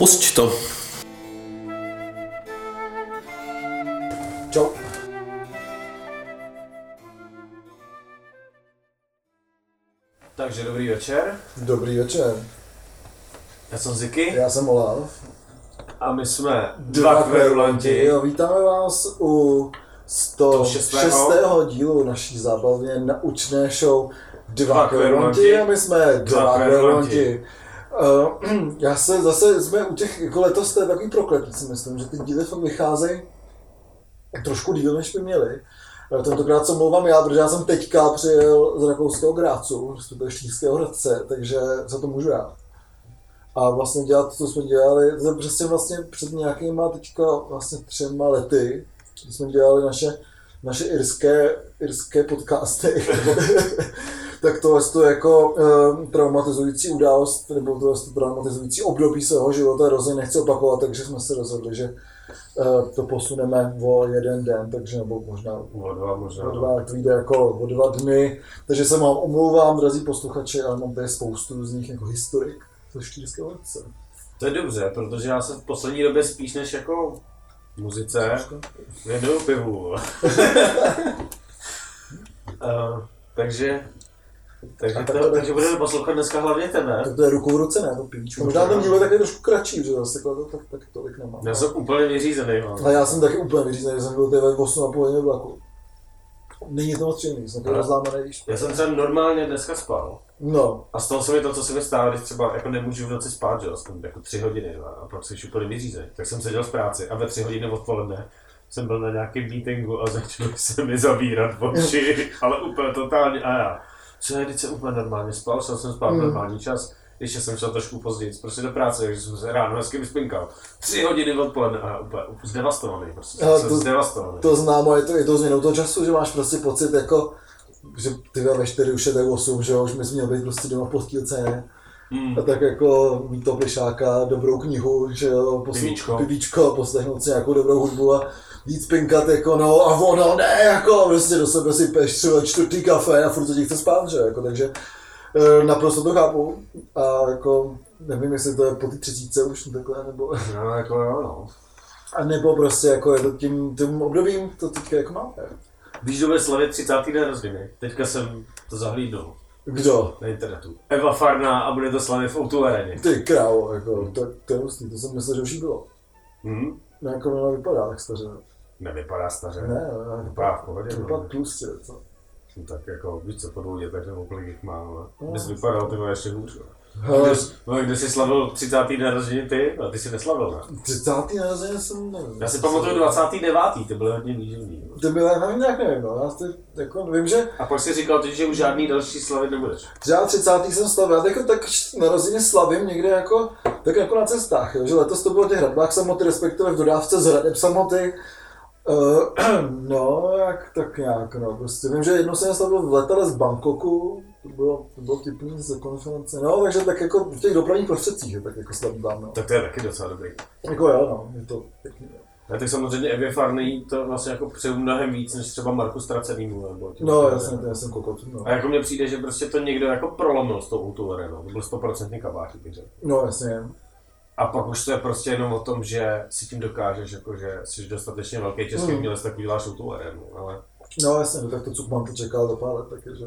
Pusť to. Čau. Takže dobrý večer, Dobrý večer. já jsem Ziky Já jsem Olav. a my jsme dva kverulanti. Jo, vítáme vás u 106. 106. dílu naší zábavně naučné show Dva Dva kverulanti kverulanti. a my jsme dva Dva kverulanti. Uh, já se zase, jsme u těch, jako letos to je takový prokletí si myslím, že ty díly fakt vycházejí trošku díl, než by měli. Tentokrát se mluvám já, protože já jsem teďka přijel z rakouského Grácu, respektive Štýrského Hradce, takže za to můžu já. A vlastně dělat to, co jsme dělali, to přesně vlastně před nějakýma teďka vlastně třema lety, jsme dělali naše, naše irské, irské podcasty. tak to je to jako um, traumatizující událost, nebo to je to traumatizující období svého života rozhodně nechci opakovat, takže jsme se rozhodli, že uh, to posuneme o jeden den, takže nebo možná O dva možná. o dva, to jde jako o dva dny, takže se vám omlouvám, drazí posluchači, ale mám tady spoustu různých jako historik ze letce. To je dobře, protože já se v poslední době spíš než jako muzice věnuju pivu. uh, takže, takže, A tak to, to- takže budeme poslouchat dneska hlavně tebe. Tak to je rukou v ruce, ne, to pivíčko. Možná ten díl je taky trošku kratší, že zase takhle to tak, tak tolik nemám. Já jsem úplně vyřízený. mám. Ale já jsem taky úplně vyřízený, že jsem byl tady ve 8 a půl hodiny vlaku. Není to moc příjemný, jsem Ale- rozlámaný, víš. Já jsem třeba normálně dneska spal. No, A stalo se mi to, co se mi stává, když třeba jako nemůžu v noci spát, že aspoň jako tři hodiny, a pak jsi úplně vyřízený. Tak jsem seděl v práci a ve tři hodiny odpoledne jsem byl na nějakém meetingu a začali se mi zavírat oči, ale úplně totálně a já. Co je, teď jsem úplně normálně spal, jsem spát Mm. normální čas, ještě jsem šel trošku později, prostě do práce, takže jsem se ráno hezky vyspinkal. Tři hodiny odpoledne a úplně zdevastovaný, prostě Ale jsem to- zdevastovaný. to znám, ale je to, je to změnou toho času, že máš prostě pocit jako, že ty ve 4 už je tak 8, že už bys měl být prostě doma v postýlce, ne? Hmm. A tak jako mít to plišáka, dobrou knihu, že jo, Pivíčko. pivíčko, poslechnout si nějakou dobrou hudbu a víc pinkat jako no a ono ne, jako prostě do sebe si peš třeba čtvrtý kafe a furt se ti chce spát, že jako takže naprosto to chápu a jako nevím, jestli to je po ty třicítce už takhle, nebo, No, jako jo, no. a nebo prostě jako je to tím, tím obdobím, to teďka jako máme. Víš, kdo bude slavit 30. narozeniny? Teďka jsem to zahlídnul. Kdo? na internetu. Eva Farná a bude to slavit v Outu Areně. Ty krávo, jako, to, to je hustý, to jsem myslel, že už jí bylo. Hm? No jako ona vypadá tak staře. Nevypadá staře. Ne, ale Vypadá v pohodě. vypadá No. tlustě, co? No, tak jako, víš co, po dvou dětech nebo kolik jich má, ale No. bys vypadal ty ještě hůř. Hele, Když, no, když jsi slavil 30. narozeniny ty, a ty jsi neslavil, ne? 30. narozeniny jsem nevím. Já si pamatuju 29. ty byly hodně výživný. no. To bylo, nevím, nějak nevím, no. Já si, jako, vím, že A pak si říkal, ty, že už žádný další slavit nebudeš. třeba 30. jsem slavil, já jako tak narozeně slavím někde jako, tak jako na cestách, jo, že letos to bylo těch hradbách samoty, respektive v dodávce s hradem samoty. Uh, no, jak tak nějak, no, prostě vím, že jednou jsem slavil v letadle z Bangkoku, to bylo, to bylo tipný z konference, no, takže tak jako v těch dopravních prostředcích, že tak jako slavím, no. Tak to je taky docela dobrý. Jako jo, no, je to pěkný, no. A tak samozřejmě Evě Farný to vlastně jako přeju mnohem víc, než třeba Marku Stracenýmu. Nebo těm- No, já jsem, já jsem kokot, no. A jako mně přijde, že prostě to někdo jako prolomil s tou Outu. To byl 100% kabát, bych řekl. No, jasně. A pak už to je prostě jenom o tom, že si tím dokážeš, jako, že jsi dostatečně velký český Hmm. umělec, tak uděláš tu arénu. Ale No, jasně, no, tak to, co mám to čekal za pár let, taky, že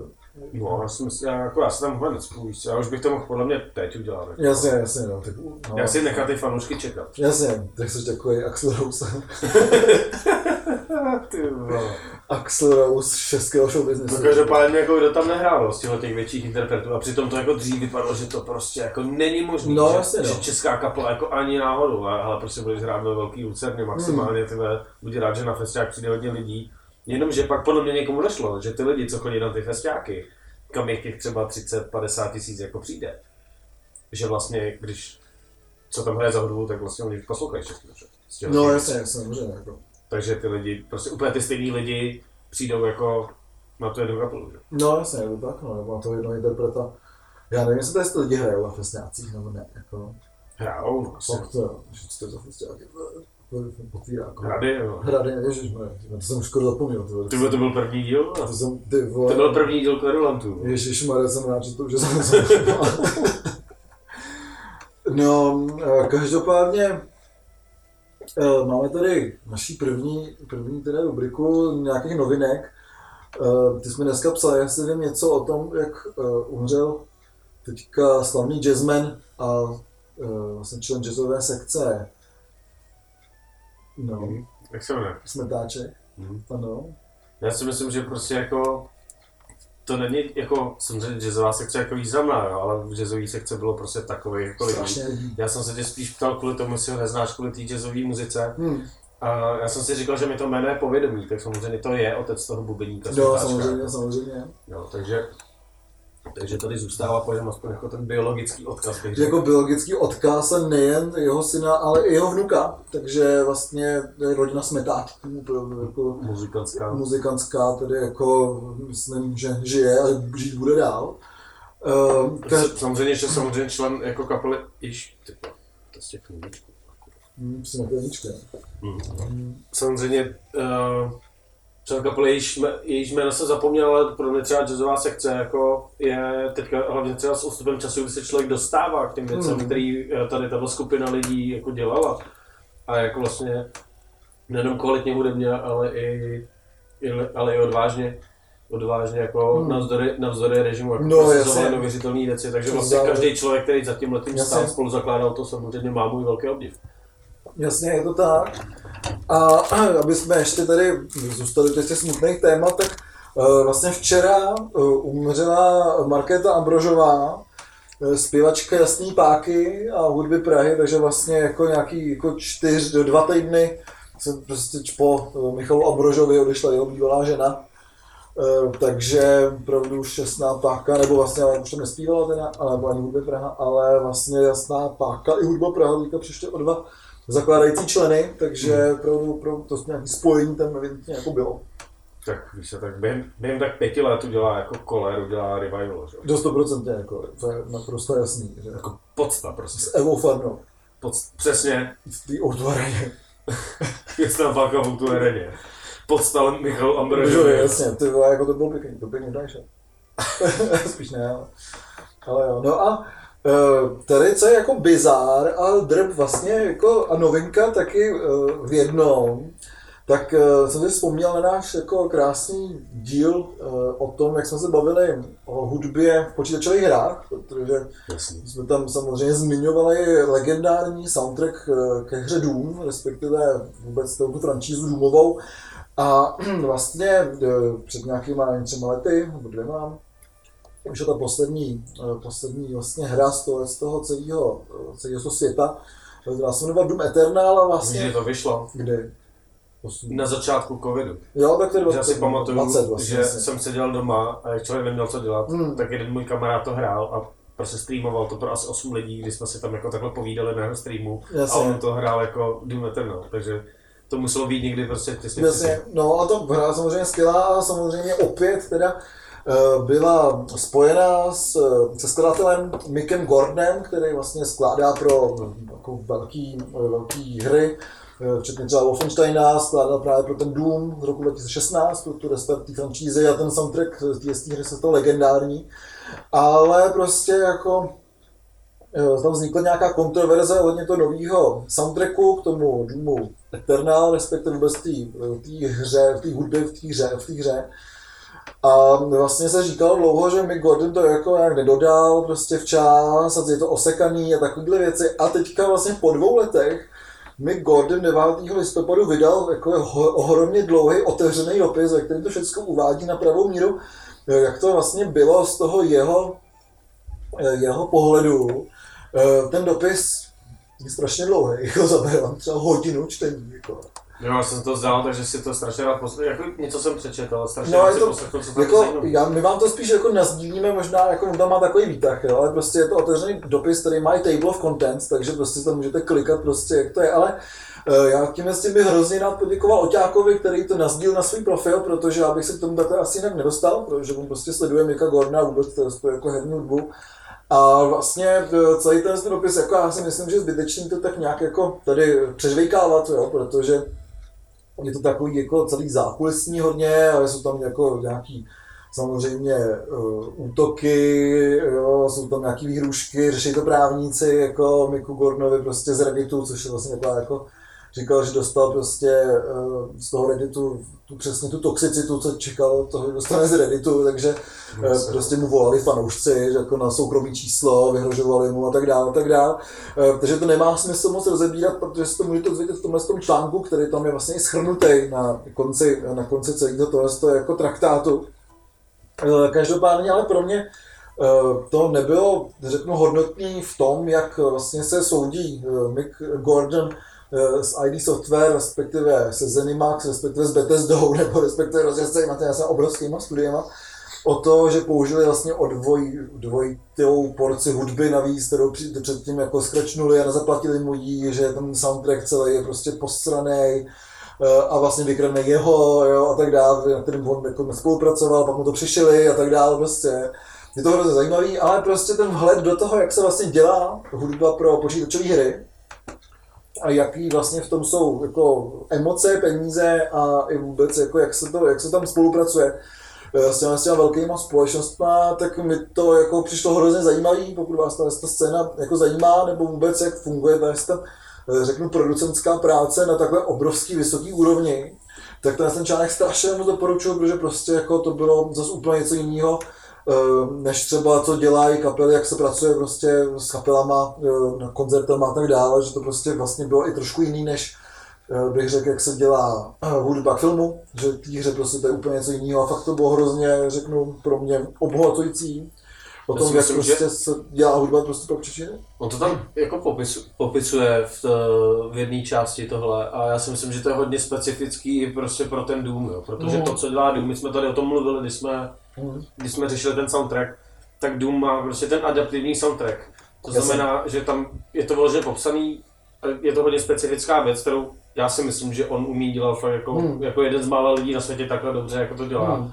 no, já, si myslím, já, jako, já se tam hned spůjš, já už bych to mohl podle mě teď udělat. Jako. Jasně, jasně, no, tak, no, Jak si nechat ty fanoušky čekat. Jasně, tak jsi takový Axel Rose. Ty vole. Axel Rose z českého showbiznesu. No každopádně jako kdo tam nehrál z těchto těch větších interpretů a přitom to jako dřív vypadalo, že to prostě jako není možné, No, že, jasně, že, česká kapela jako ani náhodou, ale, prostě budeš hrát ve velký lucerně maximálně, ty vole, buď rád, že na festiák přijde hodně lidí, jenomže pak podle mě někomu došlo, že ty lidi, co chodí na ty festiáky, kam jich těch třeba 30-50 tisíc jako přijde, že vlastně, když co tam hraje za hudbu, tak vlastně oni poslouchají všechno. No, jasně, samozřejmě, jako. Takže ty lidi, prostě úplně ty stejní lidi přijdou jako na tu jednu kapelu. Že? No, jasně, je to tak, no, nebo na toho jednoho interpreta. Já nevím, jestli to lidi hrajou na festiácích, nebo ne, jako. Hrajou, no, asi. Fakt to, jo, že to je za festiáky, potvírá, jako. Hrady, jo. Hrady, ježišmarja, to jsem už skoro zapomněl, ty. Ty to byl první díl? To jsem, ty vole. To byl první díl Kverulantů. Ježišmarja, jsem rád, že to už jsem No, eh, každopádně máme tady naší první, první teda rubriku nějakých novinek. Eh, Ty jsme dneska psali, jestli vím něco o tom, jak eh, umřel teďka slavný jazzman a eh, vlastně člen jazzové sekce. No, Jak se jmenuje? smetáček, Mhm. ano. Já si myslím, že prostě jako to není jako, samozřejmě jazzová sekce jako významná, jo, ale v jazzové sekce bylo prostě takový jako. Strašně. Já jsem se tě spíš ptal kvůli tomu, jestli ho neznáš kvůli té jazzové muzice. Hmm. A já jsem si říkal, že mi to jméno je povědomí, tak samozřejmě to je otec toho bubeníka. No, samozřejmě, samozřejmě. Jo, takže, takže tady zůstává pojem aspoň jako ten biologický odkaz, bych jako biologický odkaz a nejen jeho syna, ale i jeho vnuka. Takže vlastně to je rodina smetáčků, jako Muzikantská. muzikantská, tedy jako myslím, že žije a žít bude dál. Uh, Prostě Samozřejmě, že samozřejmě člen jako kapely, již, ty vole, to z těch knížečků. Hmm. Samozřejmě uh, člen kapely, jejíž, jejíž jméno se zapomněl, ale pro mě třeba jazzová sekce jako je teďka hlavně třeba s odstupem času, kdy se člověk dostává k těm věcem, Hmm. který eh, tady tato skupina lidí jako dělala. A jako vlastně nejenom kvalitně hudebně, ale i, i ale i odvážně odvážně jako Hmm. navzdory, navzdory režimu jako No, jasně. neuvěřitelné věci, takže vlastně každý člověk, který za tím letím stál, spolu zakládal to samozřejmě má můj velký obdiv. Jasně, je to tak. A aby jsme ještě tady zůstali v těch smutných témat, tak eh, vlastně včera eh, umřela Markéta Ambrožová, eh, zpěvačka Jasný páky a hudby Prahy, takže vlastně jako nějaký jako čtyř do dva týdny se prostě po Michalu Ambrožovi odešla jeho bývalá žena. Takže opravdu už jasná páka, nebo vlastně ale už to nespívala teda, ale nebo ani hudby Praha, ale vlastně jasná páka i hudba Praha teďka přišly o dva zakládající členy, takže opravdu, opravdu to nějaké spojení tam evidentně jako bylo. Tak víš, co, tak během, během tak pěti let udělá jako koler, udělá revival, že? jo. Do 100% jako, to je naprosto jasný. Že? Jako podsta prostě. S Evou Farnou, Pod, přesně, v té otvoreně. jasná páka v tu areně. Podsta Michal Že Ambrožovi. jasně, ty vole, jako to bylo pěkný, to pěkný dáš. Spíš ne, ale, ale jo. No a tady, co je jako bizár a drb vlastně jako a novinka taky eh, v jednom, tak eh, jsem si vzpomněl na náš jako krásný díl eh, o tom, jak jsme se bavili o hudbě v počítačových hrách, protože Jasný. jsme tam samozřejmě zmiňovali legendární soundtrack eh, ke hře Doom, respektive vůbec tu franšízu Doomovou. A vlastně eh, před nějakýma nevím, třema lety, nebo dvěma, už je ta poslední, eh, poslední vlastně hra z toho, z toho celého, eh, celého světa, která se jmenuje Doom Eternal a vlastně, to vyšlo kdy? Osm. na začátku covidu. Jo, tak to je já si pamatuju, 20 vlastně. že jsem seděl doma a jak člověk neměl co dělat, Hmm. tak jeden můj kamarád to hrál a prostě streamoval to pro asi 8 lidí, kdy jsme si tam jako takhle povídali na jeho streamu Jasně. a on to hrál jako Doom Eternal, takže to muselo být někdy prostě těsně Jasně, no a to hra samozřejmě skvělá a samozřejmě opět teda byla spojená s, eh, se skladatelem Mickem Gordonem, který vlastně skládá pro jako velký, eh, velký hry, eh, včetně třeba Wolfensteina, skládal právě pro ten Doom z roku 2016, pro tu restart té a ten soundtrack z té hry se to legendární. Ale prostě jako eh, tam vznikla nějaká kontroverze ohledně toho nového soundtracku k tomu Doomu Eternal, respektive vůbec té té hře, v té hudbě, v té hře, v té hře. A vlastně se říkalo dlouho, že Mick Gordon to jako nějak nedodal prostě včas a je to osekaný a takovéhle věci. A teďka vlastně po dvou letech Mick Gordon 9. listopadu vydal jako ohromně dlouhý otevřený dopis, ve kterém to všechno uvádí na pravou míru, jak to vlastně bylo z toho jeho, jeho pohledu. Eh, Ten dopis je strašně dlouhý, jako vám třeba hodinu čtení. Jako. Jo, já jsem to vzal, takže si to strašně rád poslechl. Jako něco jsem přečetl, ale strašně No, rád je to- poslechl, co tam Jako, já, my vám to spíš jako nazdílíme, možná jako tam má takový výtah, jo, ale prostě je to otevřený dopis, který má i table of contents, takže prostě tam můžete klikat prostě, jak to je, ale eh, já tím s tím bych hrozně rád poděkoval Oťákovi, který to nazdíl na svůj profil, protože já bych se k tomu takhle asi jinak nedostal, protože on prostě sleduje Mika Gordona a vůbec to, to jako herní hudbu. A vlastně eh, celý ten dopis, jako já si myslím, že je zbytečný to tak nějak jako tady přežvejkávat, jo, protože je to takový jako celý zákulisní hodně, ale jsou tam jako nějaký samozřejmě uh, útoky, jo, jsou tam nějaký výhrušky, řeší to právníci, jako Miku Gordonovi prostě z Redditu, což je vlastně taková jako říkal, že dostal prostě uh, z toho Redditu tu, přesně tu toxicitu, co čekal, toho dostane z Redditu, takže uh, prostě mu volali fanoušci, že jako na soukromý číslo, vyhrožovali mu a tak dále, a tak dále. Uh, takže to nemá smysl moc rozebírat, protože si to můžete dozvědět v tomhle tom článku, který tam je vlastně schrnutý na konci, na konci celého toho, toho jako traktátu. Každopádně, ale pro mě to nebylo, řeknu, hodnotný v tom, jak vlastně se soudí Mick Gordon s eh, ID Software, respektive se Zenimax, respektive s Bethesdou, nebo respektive rozjezdce na jsem obrovskýma studiema, o to, že použili vlastně o dvoj, dvojitou porci hudby navíc, kterou předtím jako skrečnuli a nezaplatili mu jí, že ten soundtrack celý je prostě postraný eh, a vlastně vykradne jeho jo, a tak dále, na kterým on jako nespolupracoval, pak mu to přišili a tak dále prostě. Je to hrozně zajímavý, ale prostě ten vhled do toho, jak se vlastně dělá hudba pro počítačové hry, a jaký vlastně v tom jsou jako emoce, peníze a i vůbec jako jak se, to, jak se tam spolupracuje eh, s těma, s těma velkýma společnostmi, tak mi to jako přišlo hrozně zajímavý, pokud vás ta, ta scéna jako zajímá, nebo vůbec jak funguje ta, ta eh, řeknu, producentská práce na takhle obrovský vysoký úrovni, tak ten článek strašně moc doporučuji, protože prostě jako to bylo zase úplně něco jiného, než třeba co dělají kapely, jak se pracuje prostě s kapelama, na koncertama a tak dále, že to prostě vlastně bylo i trošku jiný, než eh, bych řekl, jak se dělá hudba k filmu, že tí hře prostě to je úplně něco jiného a fakt to bylo hrozně, řeknu, pro mě obohacující. O tom, jak myslím, prostě že... se dělá hudba prostě pro určitě. On to tam jako popisu, popisuje v, v jedné části tohle a já si myslím, že to je hodně specifický i prostě pro ten Doom, jo, protože no. to, co dělá Doom, my jsme tady o tom mluvili, když jsme. Když jsme řešili ten soundtrack, tak Doom má prostě ten adaptivní soundtrack. To Jasně. znamená, že tam je to vyloženě popsaný, je to hodně specifická věc, kterou já si myslím, že on umí dělat fakt jako, mm. jako jeden z mála lidí na světě takhle dobře, jako to dělá. Mm.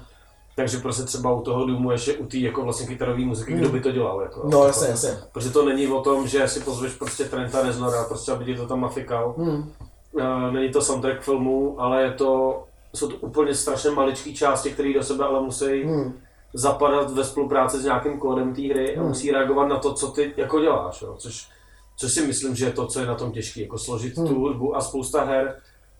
Takže prostě třeba u toho Doomu ještě u té jako vlastně kytarové muziky, mm. kdo by to dělal. Jako, no jasně, jasně. Protože to není o tom, že si pozveš prostě Trenta Reznora, prostě aby ti to tam nafikal. Mm. Není to soundtrack filmu, ale je to jsou to úplně strašně maličké části, které do sebe ale musí hmm. zapadat ve spolupráci s nějakým kódem té hry hmm. a musí reagovat na to, co ty jako děláš. Jo? Což, což si myslím, že je to, co je na tom těžké, jako složit hmm. tu hudbu a spousta her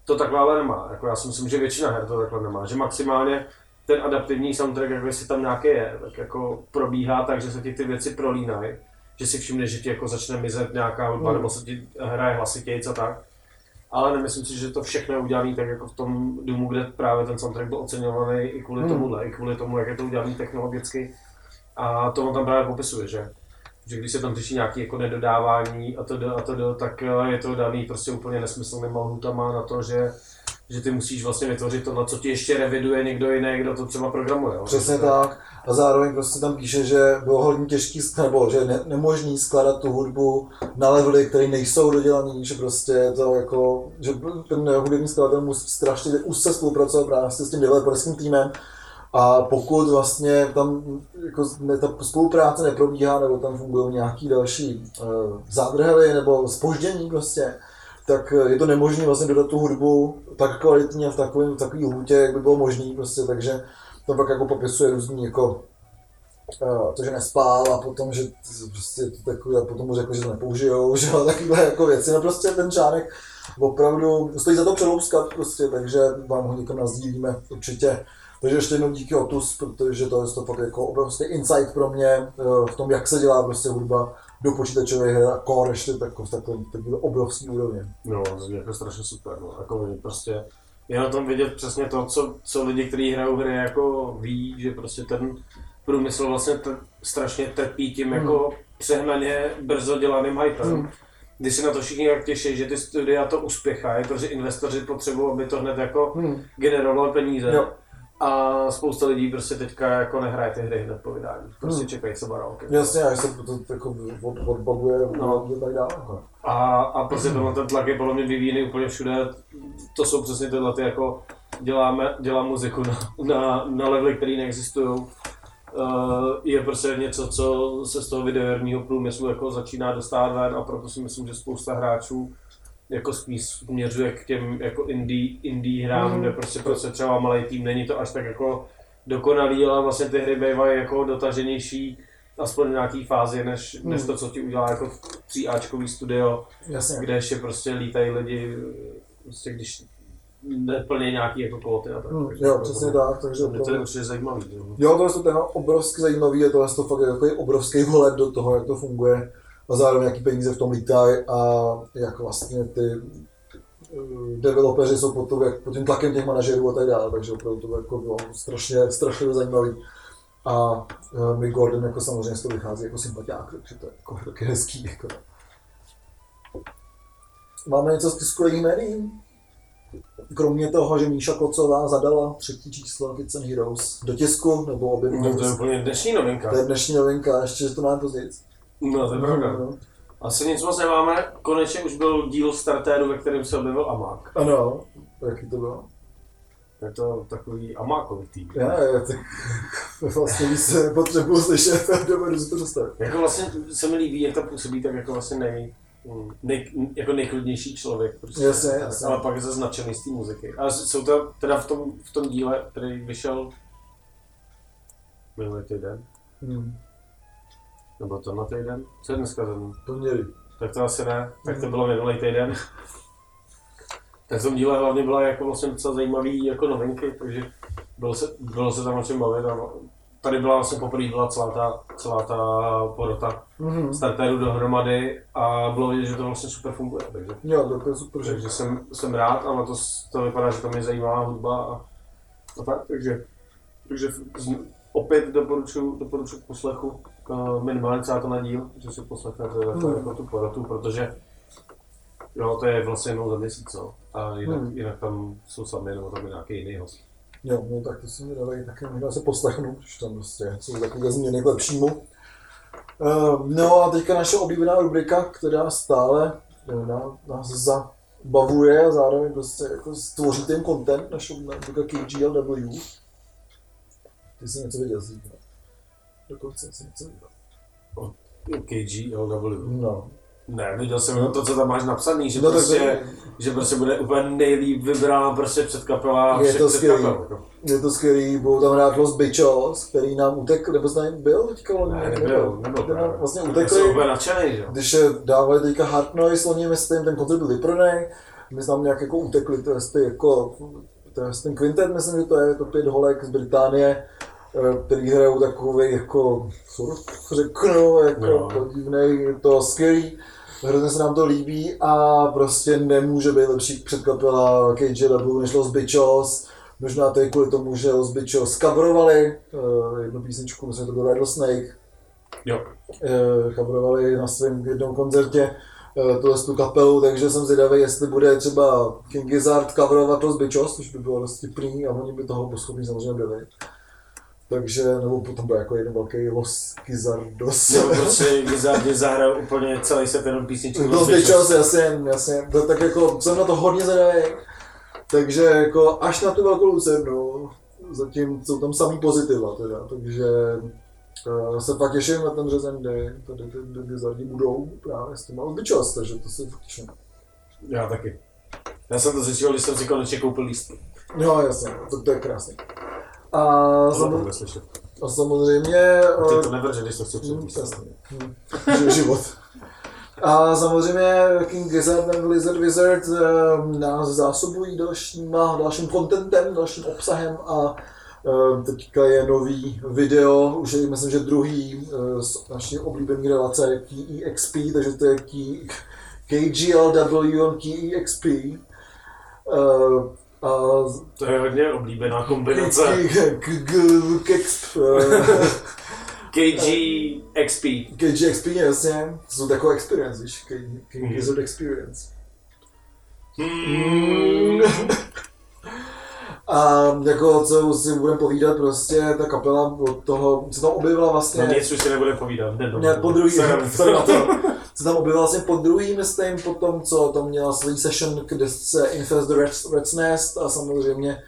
to takhle ale nemá. Jako já si myslím, že většina her to takhle nemá. Že maximálně ten adaptivní soundtrack, jako jestli tam nějaký je, tak jako probíhá tak, že se ti ty věci prolínají, že si všimneš, že ti jako začne mizet nějaká hudba, hmm. nebo se ti hraje hlasitějc a tak ale nemyslím si, že to všechno je udělané tak jako v tom Doomu, kde právě ten soundtrack byl oceňovaný i kvůli hmm. tomuhle, i kvůli tomu, jak je to udělané technologicky. A to on tam právě popisuje, že že když se tam řeší nějaké jako nedodávání a to, a to, tak eh, je to daný prostě úplně nesmyslnými lhutama na to, že že ty musíš vlastně vytvořit to, na co ti ještě reviduje někdo jiný, kdo to třeba programuje. Přesně tak. A zároveň prostě tam píše, že bylo hodně těžký, nebo že ne, nemožný skládat tu hudbu na levely, které nejsou dodělaný, že prostě to jako, že ten hudební skladatel musí strašně úzce spolupracovat právě s tím developerským týmem, a pokud vlastně tam jako ne, ta spolupráce neprobíhá, nebo tam fungují nějaký další uh, zádrhely nebo spoždění prostě, tak eh, je to nemožné vlastně dodat tu hudbu tak kvalitně v takovém takový hůtě, jak by bylo možné prostě, takže to pak jako popisuje různý jako uh, to, že nespál a potom, že prostě to takové, a potom mu řekl, že to nepoužijou, že takovéhle jako věci, no prostě ten článek opravdu stojí za to přelouskat prostě, takže vám ho někam nazdílíme určitě. Takže ještě jednou díky Otus, protože to je to fakt jako obrovský insight pro mě eh, v tom, jak se dělá prostě hudba do počítačové hry a core ještě tako, v takovém takovém obrovský úrovně. No, jako strašně super, no. Jako prostě je na tom vidět přesně to, co, co lidi, kteří hrajou hry, jako ví, že prostě ten průmysl vlastně t- strašně trpí tím hmm. jako přehnaně brzo dělaným hypem. Hmm. Když si na to všichni jak těší, že ty studia to uspěchají, protože investoři potřebují, aby to hned jako hmm. generovalo peníze. Jo. A spousta lidí prostě teďka jako nehraje ty hry hned po vydání. Prostě hmm. čekají třeba rok. Jasně, až se to jako od, odbaguje no. a tak dále. Jako. A, a prostě tenhle ten tlak je podle mě vyvíjený úplně všude. To jsou přesně tyhle ty jako děláme, dělám muziku na, na, na levely, které neexistují. Uh, je prostě něco, co se z toho videoherního průmyslu jako začíná dostávat ven a proto si myslím, že spousta hráčů jako spíš směřuje k těm jako indie, indie hrám, mm. kde prostě, prostě třeba malý tým není to až tak jako dokonalý, ale vlastně ty hry bývají jako dotaženější aspoň v nějaký fázi, než, Hmm. než to, co ti udělá jako 3Ačkový studio, Jasně. kde ještě prostě lítají lidi, prostě když neplně nějaký jako kvóty a tak. Hmm, jo, to- přesně tak, takže To je opravdu- určitě zajímavý. Jo. Jo, tohle to je obrovsky zajímavý, je tohle to fakt je takový obrovský vhled do toho, jak to funguje a zároveň jaký peníze v tom lítají a jak vlastně ty eh, developeři jsou pod, to, jak, pod tím tlakem těch manažerů a tak dále, takže opravdu to jako bylo strašně, strašně zajímavý. A uh, Mick Gordon jako samozřejmě z toho vychází jako sympatiák, takže to je jako taky hezký. Jako. Máme něco z tiskových médií? Kromě toho, že Míša Kocová zadala třetí číslo Kids and Heroes do tisku, nebo obě No, to je úplně dnešní novinka. to je dnešní novinka, ještě, že to máme později. No, to je pravda. Asi nic moc nemáme. Konečně už byl díl startéru, ve kterém se objevil Amák. Ano, jaký to bylo? Je to takový Amákový tým. Já, já, tak vlastně víc se nepotřebuji slyšet, a dovedu si to představit. Jako vlastně se mi líbí, jak to působí tak jako vlastně nej, nej, jako nejklidnější člověk. Prostě. Jasně, jasně. Ale pak je zaznačený z té muziky. A jsou to teda v tom, v tom díle, který vyšel minulý týden, Hmm. Nebo to na týden, co je dneska ten? To měli. Tak to asi ne, tak to bylo minulý týden. Tak v tom díle hlavně byla jako vlastně docela zajímavý jako novinky, takže bylo se, bylo se tam o čem bavit. A tady byla vlastně poprvé byla celá ta, celá ta porota Mhm. startérů dohromady a bylo vidět, že to vlastně super funguje. Takže, Jo, to je super, že takže jsem, jsem rád a na to, to vypadá, že tam je zajímavá hudba a, a tak, takže, takže opět doporučuji doporučuji k poslechu minimálně celá to na díl, že si poslechnete takhle Hmm. jako tu porotu, protože jo, to je vlastně jenom za měsíc, no. A jinak, Hmm. jinak tam jsou sami, nebo tam je nějaký jiný host. Jo, no tak to si mi dávají taky možná se poslechnu, protože tam prostě jsou takové změny k lepšímu. Uh, no a teďka naše oblíbená rubrika, která stále eh, ná- nás zabavuje a zároveň prostě jako stvoří ten content, naše oblíbená rubrika KGLW. Ty jsi něco viděl zítra. Dokonce jsi něco viděl. KGLW. No. Ne, viděl jsem jenom to, co tam máš napsaný, že, No prostě, to- že prostě bude úplně nejlíp vybraná prostě předkapela Je to skvělý. jako. Je to skvělý, budou tam hrát Los Bichos, který nám utekl, nebo tam byl teďka loni? Ne, nebyl, nebyl nám právě. Vlastně Já jsem utekli, úplně nadšený, že když je dávali teďka Hard Noise loni, myslím, ten koncert byl vyprodaný, my jsme tam nějak jako utekli, to je jako, to je ten quintet, myslím, že to je to pět holek z Británie, který hrajou takový jako, surf, řeknu, jako Jo. podivnej, je to skvělý. Hrozně se nám to líbí a prostě nemůže být lepší předkapela KJW než Los Bichos. Možná to je kvůli tomu, že Los Bichos coverovali uh, jednu písničku, myslím, že to byl Rattlesnake, Jo. uh, coverovali na svém jednom koncertě uh, tuhle tu kapelu, takže jsem zvědavý, jestli bude třeba King Gizzard coverovat Los Bichos, což by bylo dost vtipný a oni by toho schopni samozřejmě byli. Takže, nebo potom byl jako jeden velký Los Gizzardos. Nebo prostě Gizardi zahrál úplně celý set jenom písničku. To zbyčel se, jasně, jasně. To, tak jako jsem na to hodně zvědavý. Takže jako až na tu velkou lucernu, zatím jsou tam samý pozitiva teda, takže uh, se pak těším na ten březen, kde tady ty ty bizarní budou právě s těma odbyčos, takže to se fakt těším. Já taky. Já jsem to zjistil, když jsem si konečně koupil lístky. Jo, jasně, to, to je krásný. A, sam, a samozřejmě... Ty eh, to nevrže, když to chci Hmm. Přesně. Hmm. Ži- Život. A samozřejmě King Gizzard and Lizard Wizard eh, nás zásobují dalšíma, dalším contentem, dalším obsahem a eh, teďka je nový video, už je myslím, že druhý eh, z naší oblíbené relace KEXP, takže to je Key- KGLW on KEXP. A To je hodně oblíbená kombinace. KEXP. eh, KG XP. KG Experience, jasně. To jsou takové experience, víš, King, King Mhm. Gizzard Experience. Hmm. A jako co si budeme povídat, prostě ta kapela od toho, se tam objevila vlastně, No nic už si nebude povídat. Ne, po druhý, sorry na to, se tam objevila vlastně po druhý, myslím, po tom, co tam měla svůj session k desce Infest the Red, Red's Nest a samozřejmě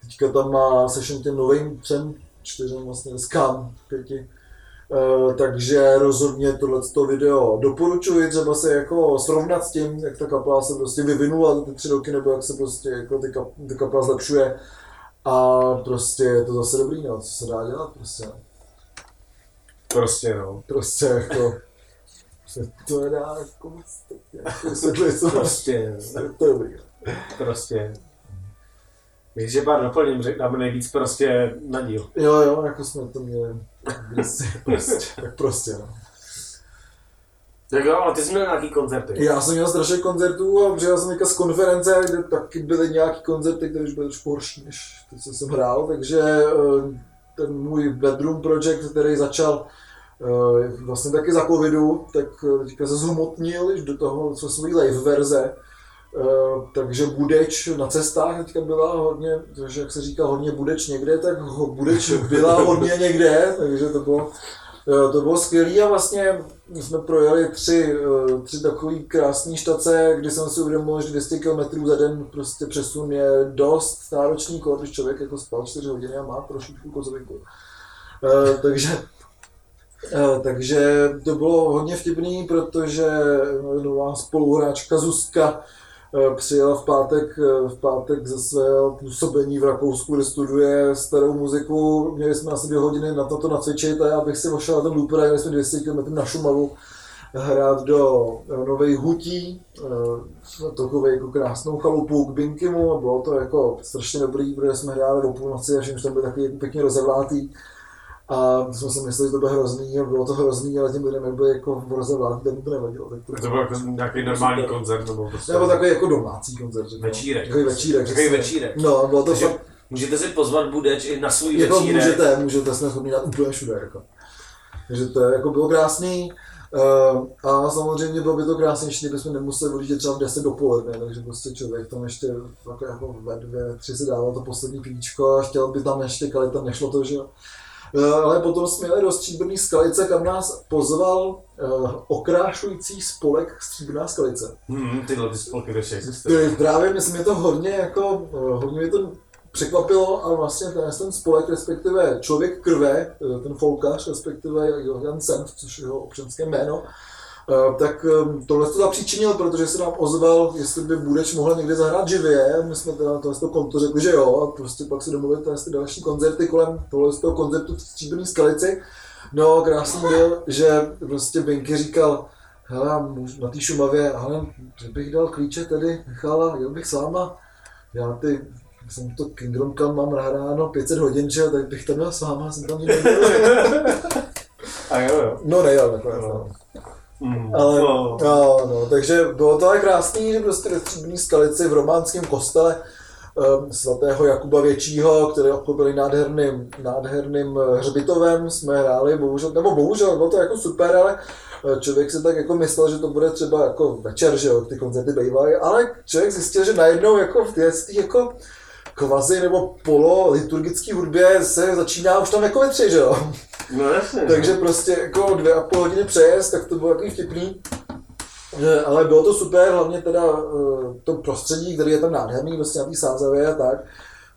teďka tam má session těm novým třem, čtyřem vlastně deskám, pěti. Uh, takže rozhodně tohleto video doporučuji třeba se jako srovnat s tím, jak ta kapela se prostě vyvinula za ty tři roky, nebo jak se prostě jako ty, kap, ty kapela zlepšuje. A prostě je to zase dobrý, no, co se dá dělat, prostě. Prostě no. Prostě jako, se to nedá jako moc vysvětlit, co Prostě, to je dobrý. prostě. Takže pár doplním, řekneme nejvíc prostě na díl. Jo, jo, jako jsme to měli prostě, tak prostě, no. Tak jo, ale ty jsi měl nějaký koncerty. Já jsem měl strašně koncertů a přijel jsem z konference, kde taky byly nějaký koncerty, které už byly trošku horší než ty, co jsem hrál, takže eh, ten můj bedroom project, který začal vlastně taky za covidu, tak eh, teďka se zhmotnil do toho, co jsou live verze, Eh, takže budeč na cestách teďka byla hodně, takže jak se říká hodně budeč někde, tak budeč byla hodně někde, takže to bylo, eh, to bylo skvělé a vlastně jsme projeli tři, eh, tři takové krásné štace, kdy jsem si uvědomil, že 200 km za den prostě přesun je dost náročný kolo, když člověk jako spal 4 hodiny a má trošičku kozovinku. Takže Eh, Takže to bylo hodně vtipný, protože nová spoluhráčka Zuzka eh, přijela v pátek, eh, v pátek ze svého působení v Rakousku, kde studuje starou muziku. Měli jsme asi dvě hodiny na toto nacvičit a já bych si ošel na ten looper a jeli jsme 200 km na Šumavu hrát do Novej Hutí, takovou jako krásnou chalupu k Binkimu a bylo to jako strašně dobrý, protože jsme hráli o půlnoci a všichni tam byli takový jako pěkně rozevlátý. A my jsme si mysleli, že to bude hrozný a bylo to hrozný, ale těm lidem jak byli jako v rozevlátý, tak mi to nevadilo. Tak to, To byl jako nějaký normální koncert, nebo prostě nebo takový jako domácí koncert. řekněme. večírek. Takový večírek. Takový večírek. No, bylo to Takže fakt, můžete si pozvat Budeč i na svůj jako večírek. můžete, můžete, schopni dát úplně všude. Jako. Takže to je, jako bylo krásný. Uh, a samozřejmě bylo by to krásnější, kdybychom nemuseli odjíždět třeba v 10 dopoledne, takže prostě člověk tam ještě jako, jako ve dvě, tři si dával to poslední pivíčko a chtěl by tam ještě, ale tam nešlo to, že jo. Eh, Ale potom jsme jeli do Stříbrný skalice, kam nás pozval uh, okrášující spolek Stříbrná skalice. Hmm, tyhle ty spolky ještě existují. Ty, Právě myslím, mě to hodně jako, eh, hodně mě to překvapilo a vlastně ten, ten spolek, respektive člověk krve, eh, ten folkař, respektive Johan Senf, což je jeho občanské jméno, eh, tak eh, tohle to zapříčinil, protože se nám ozval, jestli by Budeč mohl někde zahrát živě, my jsme teda tohle to konto řekli, že jo, a prostě pak si domluvili ty další koncerty kolem tohle z toho koncertu v Stříbrný skalici. No, krásný byl, že prostě Binky říkal, hele, na té Šumavě, ale že bych dal klíče tedy, Michala, jel bych s váma, já ty, jsem to Kingdom Come mám nahráno 500 hodin, že tak bych tam měl s váma, jsem tam nikdy. A jo, jo. No nejel nakonec, no. Mm. Ale, No. no, no, takže bylo to ale krásný, že prostě ve Stříbrný skalici v románském kostele um, svatého Jakuba Většího, který obklopili nádherným, nádherným hřbitovem, jsme hráli, bohužel, nebo bohužel, bylo to jako super, ale eh, člověk si tak jako myslel, že to bude třeba jako večer, že jo, ty koncerty bývají, ale člověk zjistil, že najednou jako v těch jako kvazi nebo polo liturgické hudbě se začíná už tam jako ve tři, že jo. No jasně. Takže prostě jako dvě a půl hodiny přejezd, tak to bylo takový vtipný. Eh, Ale bylo to super, hlavně teda eh, to prostředí, který je tam nádherný, prostě na té sázavě a tak.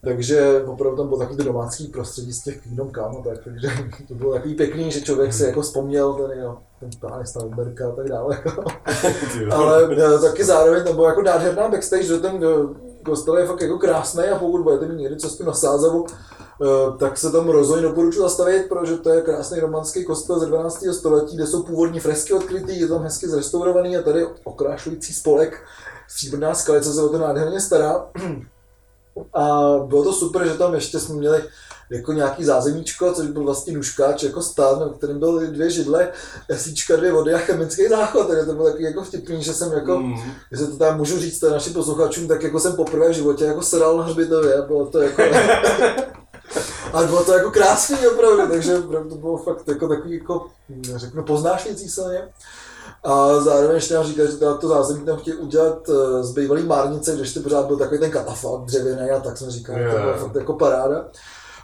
Takže opravdu tam bylo takový to domácí prostředí z těch Kingdom Come, tak, takže to bylo takový pěkný, že člověk si jako vzpomněl ten, jo, ten pán Stavberka a tak dále. Ale eh, taky zároveň tam byla jako nádherná backstage, že ten kostel je fakt jako krásný a pokud budete mít někdy cestu na Sázavu, eh, tak se tam rozhodně doporučuji zastavit, protože to je krásný romanský kostel ze 12. století, kde jsou původní fresky odkrytý, je tam hezky zrestaurovaný a tady okrášující spolek Stříbrná skalice se o to nádherně stará. A bylo to super, že tam ještě jsme měli jako nějaký zázemíčko, což byl vlastně nůžkáč, jako stan, na kterém byly dvě židle, esíčka, dvě vody a chemický záchod, takže to bylo takový jako vtipný, že jsem jako, Mm. jestli to tam můžu říct našim posluchačům, tak jako jsem poprvé v životě jako sedal na hřbitově, a bylo to jako... Ale bylo to jako krásný opravdu, takže opravdu to bylo fakt jako takový jako, řeknu, poznášející se na ně. A zároveň ještě nám říkali, že teda to zázemí tam chtějí udělat eh, z bývalý márnice, když to pořád byl takový ten katafalk dřevěný a tak jsem říkal, Jo, to bylo fakt jako paráda.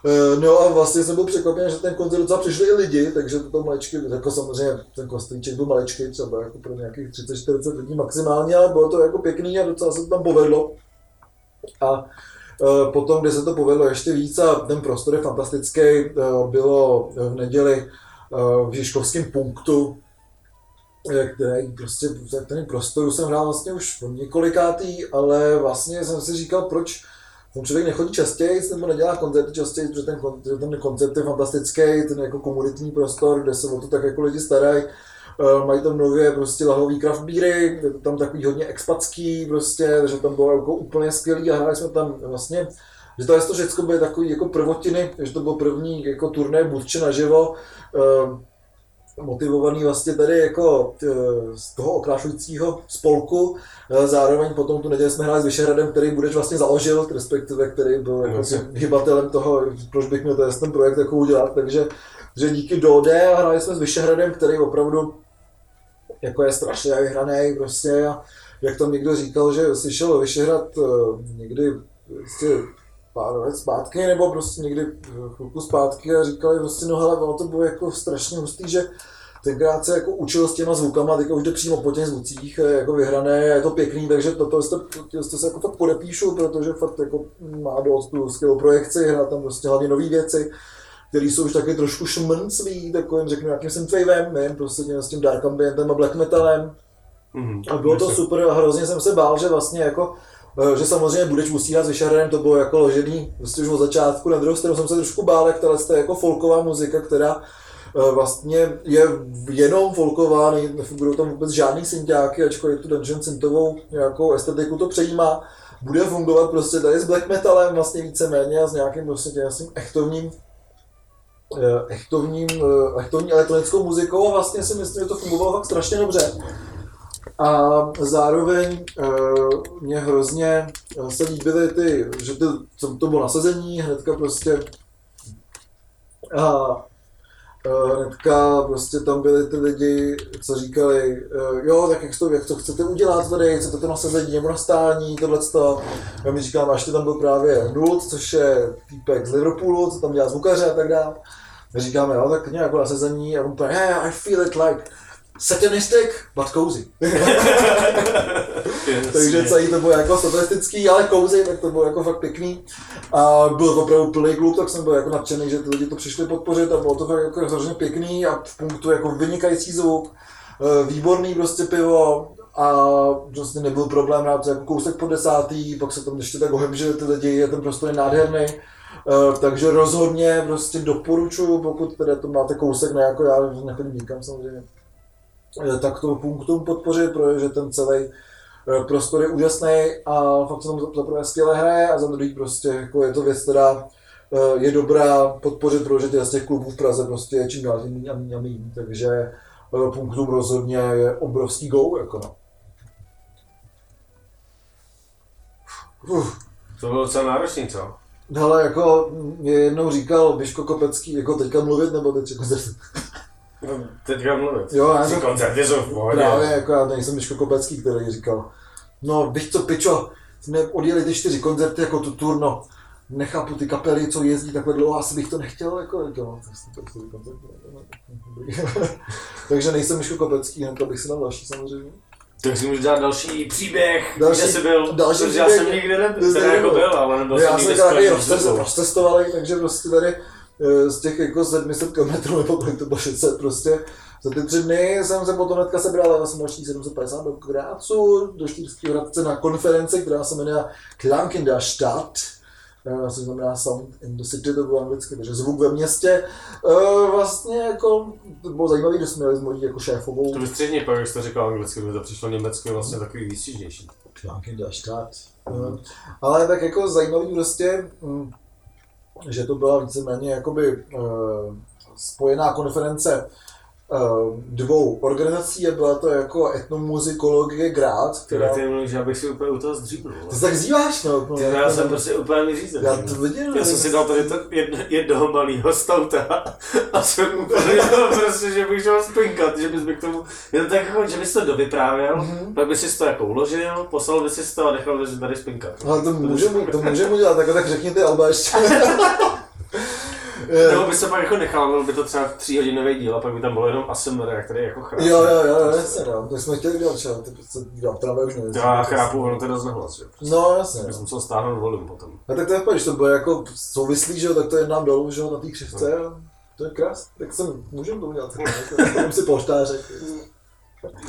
Eh, No a vlastně jsem byl překvapen, že ten koncert docela přišli i lidi, takže to maličky, jako samozřejmě ten kostlíček byl maličký, třeba jako pro nějakých 30-40 lidí maximálně, ale bylo to jako pěkný a docela se to tam povedlo. A eh, potom, kde se to povedlo ještě víc a ten prostor je fantastický, eh, bylo v neděli v Žižkovském punktu, který prostě, ten prostor jsem hrál vlastně už několikátý, ale vlastně jsem si říkal, proč tam člověk nechodí častěji, nebo nedělá koncerty častěji, protože ten, ten koncept je fantastický, ten jako komunitní prostor, kde se o to tak jako lidi starají. Uh, mají tam nově prostě lahový craft beery, je to tam takový hodně expatský, prostě, že tam bylo jako úplně skvělý a hráli jsme tam vlastně že to Řecko byly takový jako prvotiny, že to byl první jako turné Budče naživo, uh, motivovaný vlastně tady jako t, z toho okrášujícího spolku. Eh, Zároveň potom tu neděli jsme hráli s Vyšehradem, který Budeš vlastně založil, respektive který byl jako hybatelem toho, proč bych měl ten, ten projekt jako udělat. Takže že díky Dode a hráli jsme s Vyšehradem, který opravdu jako je strašně vyhraný prostě a jak tam někdo říkal, že slyšel Vyšehrad eh, někdy prostě pár let zpátky, nebo prostě někdy eh, chvilku zpátky a říkali prostě, no hele, ono to bylo jako strašně hustý, že tenkrát se jako učil s těma zvukama, teďka už jde přímo po těch zvucích, jako vyhrané, je to pěkný, takže toto to, to, to se jako fakt podepíšu, protože fakt jako má dost tu skvělou projekci, hrá tam prostě hlavně nové věci, které jsou už taky trošku šmrnclý, takovým řeknu nějakým synthwavem, nevím, prostě s tím dark ambientem a black metalem, Mhm. a bylo to Myslím. super a hrozně jsem se bál, že vlastně jako že samozřejmě budeš musí hrát s Vyšarem, to bylo jako ložený prostě už od začátku, na druhou stranu jsem se trošku bál, jak tahle je jako folková muzika, která eh, vlastně je jenom folková, ne- nefungují tam vůbec žádný synťáky, ačkoliv tu dungeon syntovou nějakou estetiku to přejímá, bude fungovat prostě tady s black metalem vlastně víceméně a s nějakým prostě tím echtovním eh, echtovním, eh, echtovní elektronickou muzikou a vlastně si myslím, že to fungovalo fakt strašně dobře. A zároveň uh, mě hrozně eh, se líbily ty, že to, to, to bylo nasazení, hnedka prostě a uh, hnedka prostě tam byli ty lidi, co říkali, uh, jo, tak jak to, jak to chcete udělat tady, chcete to nasazení nebo nastání, tohleto. Já mi říkám, až to tam byl právě Nult, což je týpek z Liverpoolu, co tam dělá zvukaře a tak dále. My říkáme, jo, tak nějak nasazení a on úplně, hey, I feel it like satanistic, but cozy. Takže celý to bylo jako satanistický, ale cozy, tak to bylo jako fakt pěkný. A byl to opravdu plný klub, tak jsem byl jako nadšený, že ty lidi to přišli podpořit a bylo to fakt jako hrozně pěkný a v punktu jako vynikající zvuk, eh, výborný prostě pivo a prostě nebyl problém dát to jako kousek po desátý, pak se tam ještě tak ohemžili ty lidi, je ten prostor je nádherný. Eh, takže rozhodně prostě doporučuju, pokud teda to máte kousek, ne jako já, nechodím nikam samozřejmě, tak to punktum podpořit, protože ten celý eh, prostor je úžasný a fakt se tam za- prvé skvěle hraje a za druhý prostě jako je to věc, která eh, je dobrá podpořit, protože těch z těch klubů v Praze prostě je čím dál tím a méně a méně, takže eh, punktum rozhodně je obrovský go, jako no. Uf. To bylo docela náročný, co? Ale jako mě jednou říkal Biško Kopecký, jako teďka mluvit nebo teď jako No, Teďka mluvit. Jo, já jsem- koncerty jsou v pohodě. Právě jako já nejsem Miško Kopecký, který říkal, no víš co, pičo, jsme odjeli ty čtyři koncerty jako tu turno, nechápu ty kapely, co jezdí takhle dlouho, asi bych to nechtěl, jako, jako no, jsem. Takže nejsem Miško Kopecký, hned bych si dal další samozřejmě. Tak si můžeš dát další příběh, Další- kde jsi byl. další Protože já příběh, jsem nikdy nebyl, teda jako nebyl. byl, ale nebyl já jsem jsem nikdy takový společně s rozcest, tebou. rozcestovali, takže prostě tady z těch jako 700 km nebo kolik to bylo 600 prostě, za ty tři dny jsem se potom hnedka sebral, já jsem další 750 do Grácu, do Štýrského Hradce na konferenci, která se jmenuje Klang in der Stadt, eh, což znamená Sound in the City, to bylo anglicky, takže zvuk ve městě. Eh, Vlastně jako, to bylo zajímavé, že jsme měli s mojí jako šéfovou To vystřihni, pak jak jsi to říkal anglicky, mi to přišlo německy vlastně takový výstižnější. Klang in der Stadt. Mm. Ale tak jako zajímavý prostě, mm, že to byla víceméně jakoby uh, spojená konference dvou organizací a byla to jako etnomuzikologie Grad, Tyhle která... ty mluvíš, že abych si úplně u toho zdříbnul. Ty se tak zýváš, no. Ty, já jsem prostě úplně vyřízený. Já to viděl. Já jsem si dal tady to jedno, jednoho malého stouta a jsem úplně prostě, že bych šel spinkat, že bys mi k tomu, je to tak jako, že bys to dovyprávěl, Mhm. pak bys si to jako uložil, poslal bys si to a nechal bys tady spinkat. Ale to můžeme, to můžeme udělat, tak, tak řekni ty Alba ještě. Nebo bys to pak jako nechal, byl by to třeba tříhodinový díl a pak by tam bylo jenom ASMR, který jako chrápne. Jo, jo, jo, jasně, no. To jsme chtěli dělat, čo? Ty prostě dělat právě už nevím. Já chápu, ono to je dost nahlas, jo. No, jasně. Já No. jsem musel stáhnout volum potom. A tak to je když to bylo jako souvislý, že jo, tak to je nám dolů, že jo, na té křivce. a To je krás, tak jsem, můžeme to udělat. Mám si polštářek.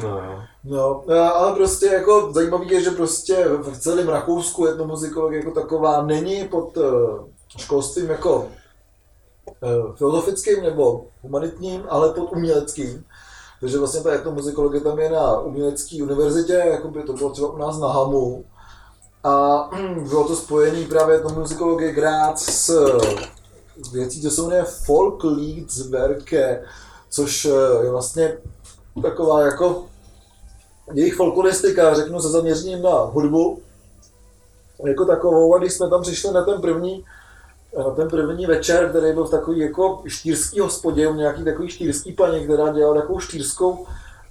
No, jo. No, a- ale prostě jako zajímavý je, že prostě v celém Rakousku etnomuzikologie jako taková není pod eh, školstvím jako eh, filozofickým nebo humanitním, ale pod uměleckým. Takže vlastně ta etnomuzikologie tam je na umělecké univerzitě, jako by to bylo třeba u nás na Hamu. A bylo to spojení právě etnomuzikologie Graz s věcí, co se jmenuje Folkliedzwerke, což eh, je vlastně taková jako jejich folkloristika, řeknu se zaměřením na hudbu, jako takovou, a když jsme tam přišli na ten první, ten první večer, který byl v takový jako štýrský hospodě, u nějaký takový štýrský paní, která dělala takovou štýrskou,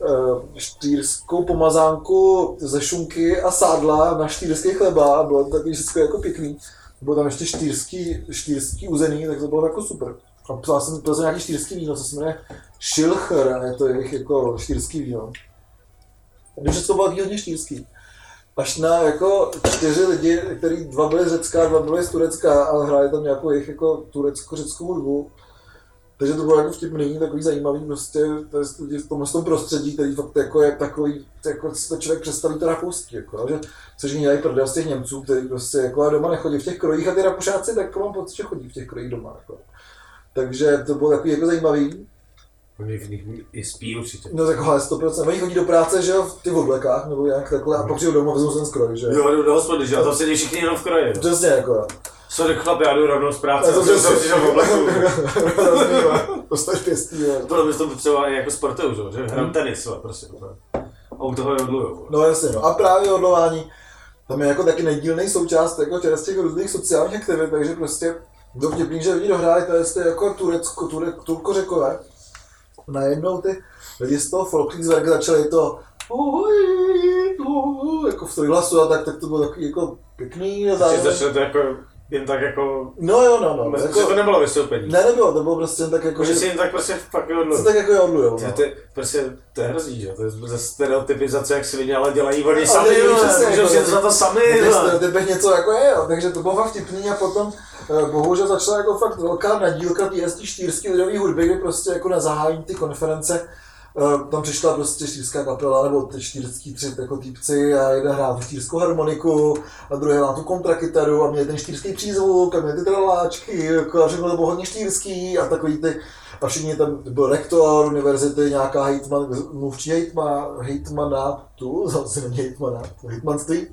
eh, štýrskou pomazánku ze šunky a sádla na štýrský chleba, a bylo to takový všechno jako pěkný. Bylo tam ještě štýrský, štýrský uzený, tak to bylo jako super. A psal jsem, jsem nějaký štýrský víno, co se jmenuje Schilcher, je to jejich jako štýrský víno. Takže všechno bylo hodně štýrský. Až na jako čtyři lidi, který dva byli z Řecka, dva byli z Turecka a hráli tam nějakou jejich jako turecko-řeckou hudbu. Takže to bylo jako vtipný, takový zajímavý prostě to je lidi v tomhle tom prostředí, který fakt jako je takový, jako to člověk představí to rakouský, jako, že, což mě dělají prdel z těch Němců, kteří prostě jako doma nechodí v těch krojích a ty Rakušáci tak mám pocit, že chodí v těch krojích doma. Jako. Takže to bylo takový jako zajímavý. Oni v nich i spí určitě. No tak ale 100%. Oni chodí do práce, že jo, v ty oblekách, nebo nějak takhle, a pak přijdou domů a vezmou ten skroj, že jo. Jo, jdu do hospody, že jo, to sedí všichni jenom v kroji. jo. Přesně jako. jo. Sorry chlap, já jdu rovnou z práce, to jsem přišel v obleku. Dostaneš pěstí, jo. Podle mě to třeba i jako sportují, že jo, že hrajou tenis, ale prostě. A u toho je odlujou. No jasně, no. A právě odlování, tam je jako taky nedílný součást jako těch, z těch různých sociálních aktivit, takže prostě do vtipný, že lidi dohráli to je jako Turecko, Turek, Turko-Řekové. Najednou ty lidi z toho Folklingswerke začali to jako v trojhlasu a tak, tak to bylo takový jako pěkný zároveň... začalo to jako, jen tak jako, No jo, no, no. jako, že to Jako, nebylo vystoupení. ne, nebylo, to bylo prostě jen tak jako, Jako, že že si jen tak prostě fakt se odlujou. tak jako je odlujou, Ty, no. ty, prostě, to je hrozný, že jo? To je ze stereotypizace, jak svině, ale dělají oni sami, jo, přesně, můžou jako- si za to sami. No. stereotypech něco jako je, jo. takže to bylo fakt vtipný a potom bohužel začala jako fakt velká nadílka té štýrské lidové hudby, kdy prostě jako na zahájení ty konference eh, tam přišla prostě štýrská kapela, nebo ty štýrský tři jako týpci a jeden hrál štýrskou harmoniku a druhý hrál tu kontrakytaru a měli ten štýrský přízvuk a měli ty traláčky, jako a všechno to bylo hodně štýrský a takový ty a všichni tam byl rektor univerzity, nějaká hejtman, mluvčí hejtma, hejtmana, tu, zase není hejtmana, hejtmanství.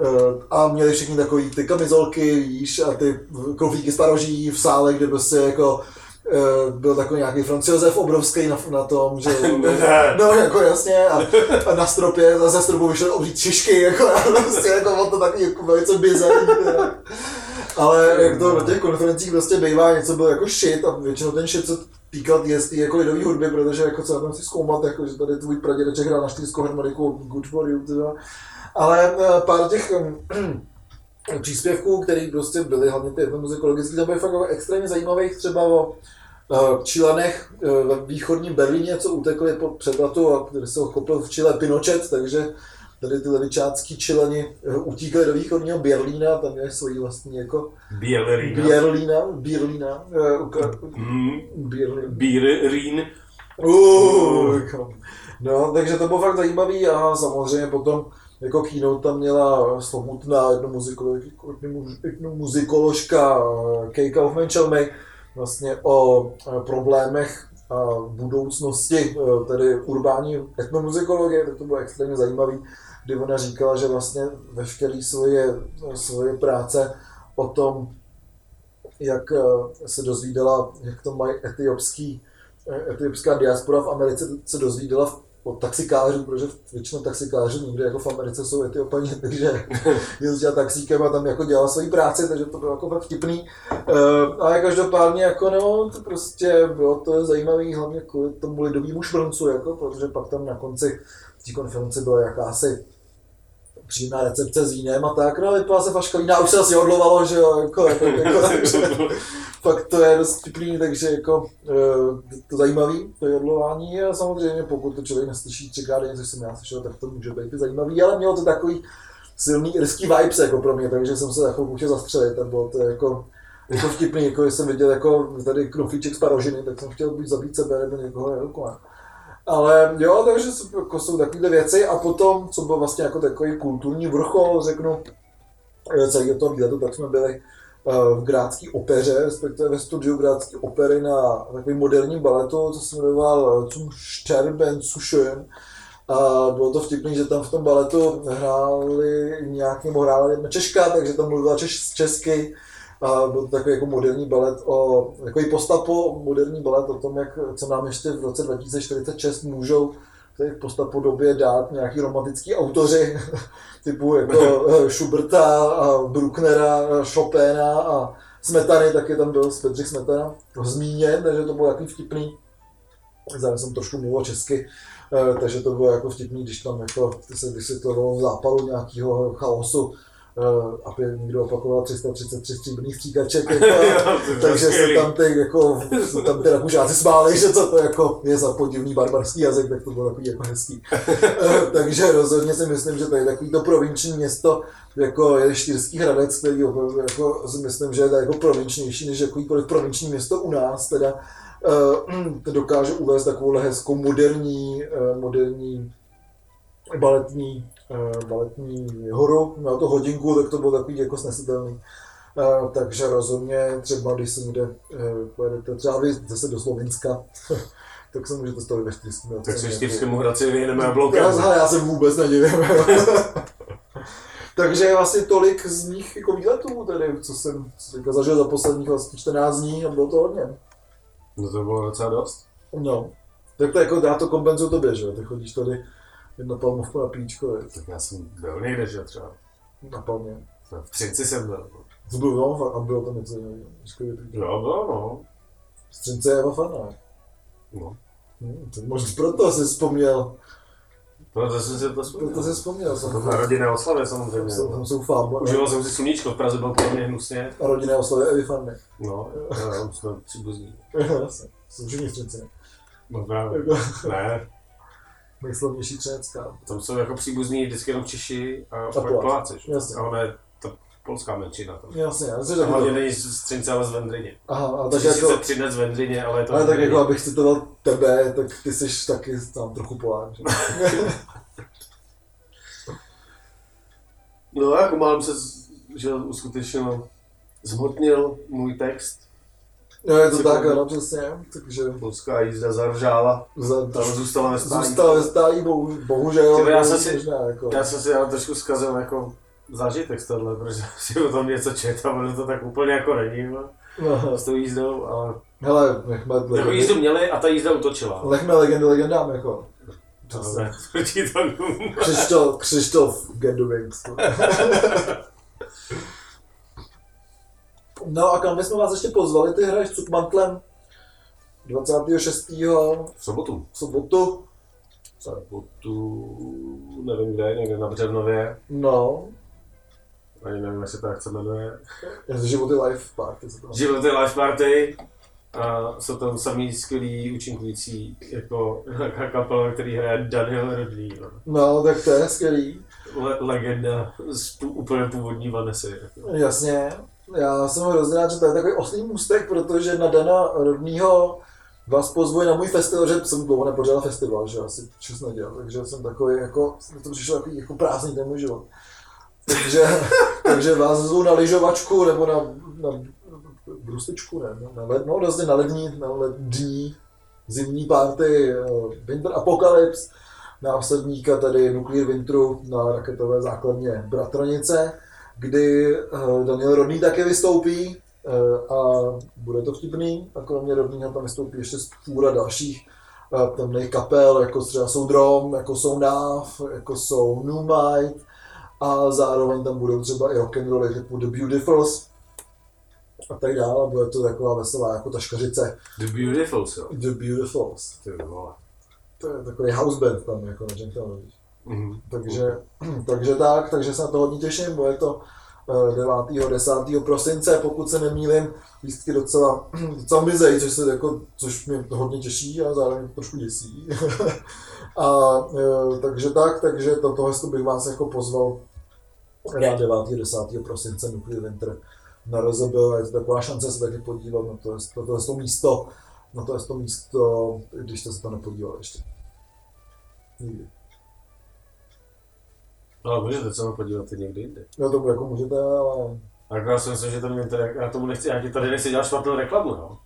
Eh, A měli všichni takový ty kamizolky, víš, a ty krofíky z paroží v sále, kde prostě jako eh, byl takový nějaký Franz Josef obrovský na, na tom, že no jako jasně a, a na stropě, ze stropu vyšel obří šišky, jako a prostě jako bylo to takový jako velice bizarní. Ale jak to na těch konferencích prostě bývá, něco bylo jako shit a většinou ten shit se týkal jest jako lidové hudby, protože jako co tam si zkoumat, jako, že tady tvůj pradědeček hrál na štýrskou harmoniku Good for you, teda. Ale eh, pár těch hm, příspěvků, které prostě byly hlavně ty etnomuzikologické, tam byly fakt jako extrémně zajímavých, třeba o eh, Čilanech eh, ve východním Berlíně, co utekli po převratu a který se ho chopil v Chile Pinochet, takže tady ty levičácký Čilani utíkali do východního Berlína, tam měli svoji vlastní jako Berlína, eh, ukra- Mm. Uh, jako. No, takže to bylo fakt zajímavý a samozřejmě potom jako keynote tam měla slovutná etnomuzikoložka Kej Kaufman Chelmey vlastně o eh, problémech a budoucnosti eh, tedy urbání etnomuzikologie, tak to bylo extrémně zajímavý, kdy ona říkala, že vlastně veškeré svoje, svoje práce o tom, jak eh, se dozvídala, jak to mají etiopský eh, etiopská diaspora v Americe se dozvídala od taxikářů, protože většinou taxikářů nikdy jako v Americe jsou Etiopani, takže jezdila taxíkem a tam jako dělala svoji práci, takže to bylo jako fakt vtipný. Uh, ale každopádně jako no, to prostě bylo to zajímavé hlavně kvůli tomu lidovému šbrncu, jako, protože pak tam na konci té konference byla jakási příjemná recepce s vínem a tak, no ale vypadala se fakt vína, a už se asi odlovalo, že jo, jako, jako, jako takže, fakt to je dost vtipný, takže jako eh, to zajímavý, to je odlování a samozřejmě pokud to člověk neslyší třikrát denně, což jsem já slyšel, tak to může být zajímavý, ale mělo to takový silný irský vibes jako pro mě, takže jsem se za chvilku zastřelit a bylo to jako, jako vtipný, jako jsem viděl jako tady knoflíček z parožiny, tak jsem chtěl buď zabít sebe nebo někoho jako, Ale jo, takže jsou, jako jsou takovéhle věci a potom, co byl vlastně jako takový kulturní vrchol, řeknu, eh, celý toho výletu, tak jsme byli eh, v Grádské opeře, respektive ve studiu Grádské opery na takový moderní baletu, co se jmenoval Zum Sterben zu schön. A bylo to vtipný, že tam v tom baletu hráli nějaký, nebo hrála jedna Češka, takže tam mluvila češ, česky. A byl to takový jako moderní balet o, takový postapo moderní balet o tom, jak, co nám ještě v roce 2046 můžou v postapo době dát nějaký romantický autoři, typu jako eh, Schuberta, a Brucknera, Chopina a Smetany, taky tam byl Bedřich Smetana zmíněn, takže to bylo takový vtipný. Zároveň jsem trošku mluvil česky, eh, takže to bylo jako vtipný, když tam jako se vysvětlovalo v zápalu nějakého chaosu, aby někdo opakoval 333 stříbrných stříkaček, jako, takže se tam ty, jako, se tam ty rakužáci smáli, že co to jako je za podivný barbarský jazyk, tak to bylo takový jako hezký. uh, takže rozhodně si myslím, že tady takový to provinční město, jako je Štýrský Hradec, který jako, si myslím, že je jako provinčnější než jakýkoliv provinční město u nás, teda uh, dokáže uvést takovou hezkou moderní, uh, moderní baletní Eh, baletní horu, měl to hodinku, tak to bylo takový jako snesitelný. Uh, takže rozhodně třeba, když se někde uh, pojedete třeba vy zase do Slovenska, tak se můžete stavit ve čtyřském Tak se čtyřskému Hradci vyhneme a blokem. Já, já se vůbec nedivím. takže vlastně tolik z mých jako výletů, tedy, co jsem co zažil za posledních vlastně 14 dní a bylo to hodně. No to bylo docela dost. No, tak to jako dá to kompenzuju tobě, že ty chodíš tady jedna palmovku na píčko. Je. Tak já jsem byl někde, že třeba. Na palmě. V Třinci jsem byl. To byl no, a bylo tam něco jiného. Jo, bylo no. Střince je Vafana. No. Hmm, to možná proto jsi vzpomněl. Proto jsem si to vzpomněl. Proto jsi vzpomněl. To na rodinné oslavě samozřejmě. Tam, tam jsou fába. Užíval jsem si sluníčko, v Praze byl pro mě hnusně. A rodinné oslavě Evy Fanny. No, jo, jsme příbuzní. Jsou všichni Střinci. No právě. Ne, nejslavnější třenecká. Tam jsou jako příbuzní vždycky jenom Češi a, a pak Poláci. Jasně. A ona je ta polská menšina. Tam. Jasně, já myslím, že hlavně není z Třince, ale z Vendrině. Aha, a tak jako... Třinec z Vendrině, ale je to Ale tak jako abych citoval tebe, tak ty jsi taky tam trochu Polák. no jako málem se, že uskutečnil, zhmotnil můj text No je to tak, ano, přesně. Takže... Polská jízda zaržála, za, tam zůstala ve stájí. Zůstala ve stájí, bohu, bohužel. Tyhle, já, jsem si, možná, jako... já jsem si já trošku zkazil jako zážitek z tohle, protože si o tom něco čet a ono to tak úplně jako není, no. no. s tou jízdou, ale... Hele, nechme... Takovou jízdu měli a ta jízda utočila. Nechme legendy legendám, jako. Dobře, Křištof, Křištof Gendovings. No a kam bychom vás ještě pozvali, ty hraješ Cukmantlem 26. V sobotu. V sobotu. V sobotu, nevím kde, někde na Břevnově. No. Ani nevím, jak se ta akce jmenuje. Životy Life Party. Životy Life Party. A jsou tam samý skvělý účinkující jako kapela, který hraje Daniel Rodný. No. no, tak to je skvělý. Le- legenda z úplně původní Vanessy. Jasně. Já jsem hrozně rád, že to je takový oslý můstek, protože na Dana Rodnýho vás pozvuje na můj festival, že jsem dlouho nepořádal festival, že asi čas nedělal, takže jsem takový jako, to přišlo takový jako prázdný ten můj život. Takže, takže vás zvu na lyžovačku nebo na, na brustičku, ne, na, led, no, vlastně na lední, na lední zimní party uh, Winter Apocalypse, následníka tady Nuclear Winteru na raketové základně Bratronice kdy eh, Daniel Rodný také vystoupí eh, a bude to vtipný. A kromě Rodnýho tam vystoupí ještě spůra dalších eh, temných kapel, jako třeba jsou Drom, jako jsou Nav, jako jsou New Might a zároveň tam budou třeba i rock'n'rolly typu The Beautifuls a tak dále. Bude to taková veselá jako taškařice. The Beautifuls, jo? The Beautifuls. Ty vole. To je takový house band tam jako na Gentleman. Mm-hmm. Takže, takže tak, takže se na to hodně těším, bude to 9. Eh, 10. prosince, pokud se nemýlím, lístky docela, docela mizej, což, se jako, což mě hodně těší a zároveň trošku děsí. a eh, takže tak, takže to, tohle bych vás jako pozval na 9. 10. prosince Nuclear Winter na RZB, je to taková šance se taky podívat na to, to, to, to místo, na to, to místo, když jste se to nepodívali ještě. Nikdy. No, ale můžete se podívat i někdy jinde. No to jako můžete, ale... Tak já si myslím, že to mě tady, já tomu nechci, já ti tady nechci dělat špatnou reklamu, no.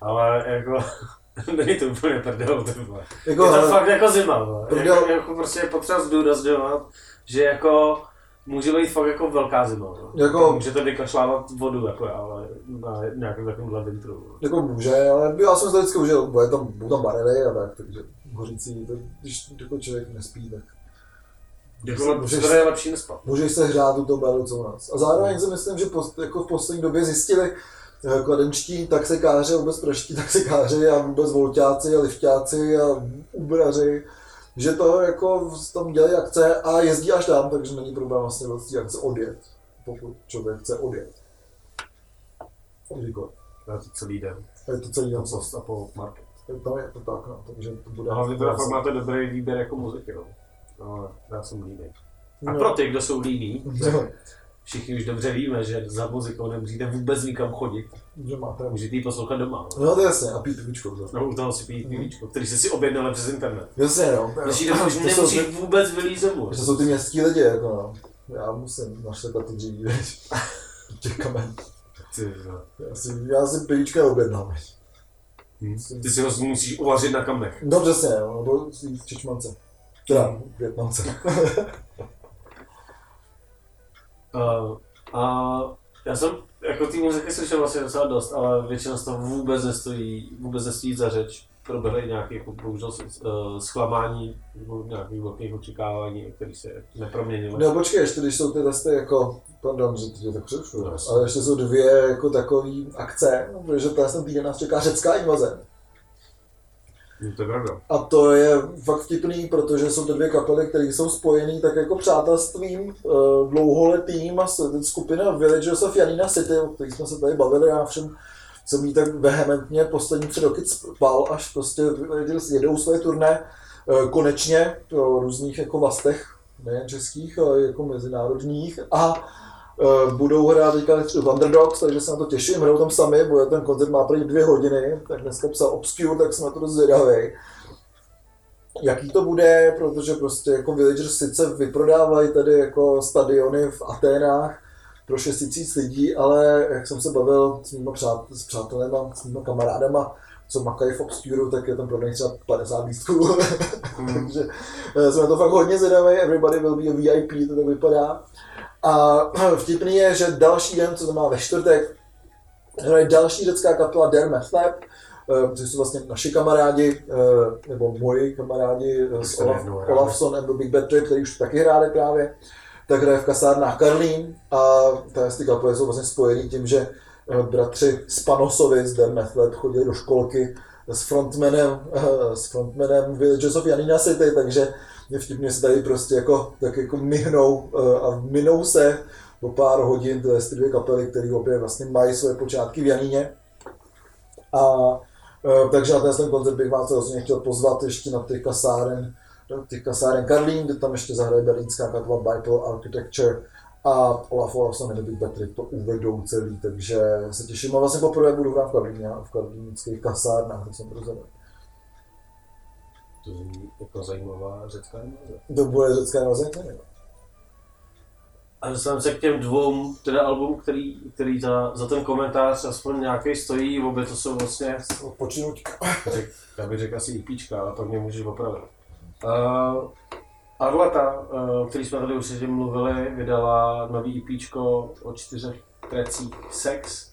Ale jako, není to úplně prdel, vole. Jako, je to ale- fakt jako zima, vole. Prdel. Jako, jako, prostě je potřeba zdůrazňovat, že jako může být fakt jako velká zima, no. Jako- Můžete vykašlávat vodu, jako já, ale na nějakém takovémhle vintru. no. Jako může, ale já jsem si to vždycky užil, bude tam, budou tam barely a tak, takže hořící, to, když jako člověk nespí, tak Jako, můžeš, to je lepší nespat. můžeš se hrát u toho baru, co u nás. A zároveň si myslím, že post, jako v poslední době zjistili eh, kladenčtí taxikáři, vůbec praští taxikáři a vůbec volťáci a lifťáci a ubraři, že to jako tam dělají akce a jezdí až tam, takže není problém vlastně vlastně akce odjet, pokud člověk chce odjet. Kdykoliv. Na to celý den. A je to celý den. Post a po market. Tam je to tak, no, takže to bude... A hlavně teda fakt máte dobrý výběr jako muziky, no. No, já jsem líný. A No. pro ty, kdo jsou líní, No, všichni už dobře víme, že za muzikou nemusíte vůbec nikam chodit. že máte... Můžete ji poslouchat doma. No. To jasně, a pít pivíčko. No, u toho si pít pivíčko, který jsi si objednal přes internet. Jasně, no. Když jdeš, To jsou nemusíš ty- vůbec vylít zemů. To jsou ty městský lidi, jako no. Já musím našlepat ty dříví, víš. Těch kamen. Ty. Já si, já si pivíčka objednám. viď. Hm. Ty si ho musíš uvařit na kamnech. No přesně, no, nebo si v Čečmance. Teda, Větnamce. Uh, a já jsem jako té muziky slyšel vlastně docela dost, ale většina z toho vůbec nestojí, vůbec nestojí za řeč. Proběhly nějaké jako bohužel uh, zklamání nebo nějakých velkých očekávání, které se neproměnily. No počkej, ještě když jsou ty testy jako, pardon, že tě tak přerušuju, No, ale ještě jsou dvě jako takové akce, protože ten týden nás čeká řecká invaze. To je. A to je fakt vtipný, protože jsou to dvě kapely, které jsou spojené tak jako přátelstvím uh, dlouholetým a skupina Villagers of Janina City, o kterých jsme se tady bavili, já všem jsem jí tak vehementně poslední tři roky spal, až prostě Villagers jedou své turné uh, konečně po různých jako vlastech, nejen českých, ale jako mezinárodních a budou hrát teďka v Underdogs, takže se na to těším, hrajou tam sami, bude ten koncert má prý dvě hodiny, tak dneska psal Obscure, tak jsem na to dost zvědavý jaký to bude, protože prostě jako Villagers sice vyprodávají tady jako stadiony v Aténách pro 6 tisíc lidí, ale jak jsem se bavil s mýma přát, s přátelema, s mýma kamarádama, co makají v Obscuru, tak je tam prodej třeba 50 lístků. Takže eh, jsem na to fakt hodně zvědavý, everybody will be a VIP, to tak vypadá. A vtipný je, že další den, co to má ve čtvrtek, hraje další řecká kapela Dermeth Lab, eh, což jsou vlastně naši kamarádi, eh, nebo moji kamarádi tady Olaf. Olafson and the Big Bad Trip, který už taky hráli právě, tak hraje v kasárnách Karlín a ty kapely jsou vlastně spojený tím, že eh, bratři z Panosovi z Dermeth Lab chodili do školky s frontmanem, eh, s frontmanem Villages of Janina City, takže je vtipně se tady prostě jako, tak jako myhnou eh, a minou se po pár hodin tyhle ty dvě kapely, které obě vlastně mají svoje počátky v Janíně. A takže na ten koncert bych vás rozhodně chtěl pozvat ještě na těch kasáren, do těch kasáren Karlín, kde tam ještě zahraje berlínská kapela Bible Architecture a Olaf Olafson a Big Battery to uvedou celý, takže se těším a vlastně poprvé budu hrát v Karlíně, v karlínských kasárnách, tak jsem to rozhodl. To zní jako zajímavá řecká invaze. To bude řecká invaze? A dostaneme se k těm dvou teda album, který, který za, za ten komentář aspoň nějaký stojí, obě to jsou vlastně, řek, já bych řekl asi EPčka, ale pak mě můžeš opravit. Uh, Arleta, uh, který jsme tady určitě mluvili, vydala nový EPčko o čtyřech trecích Sex.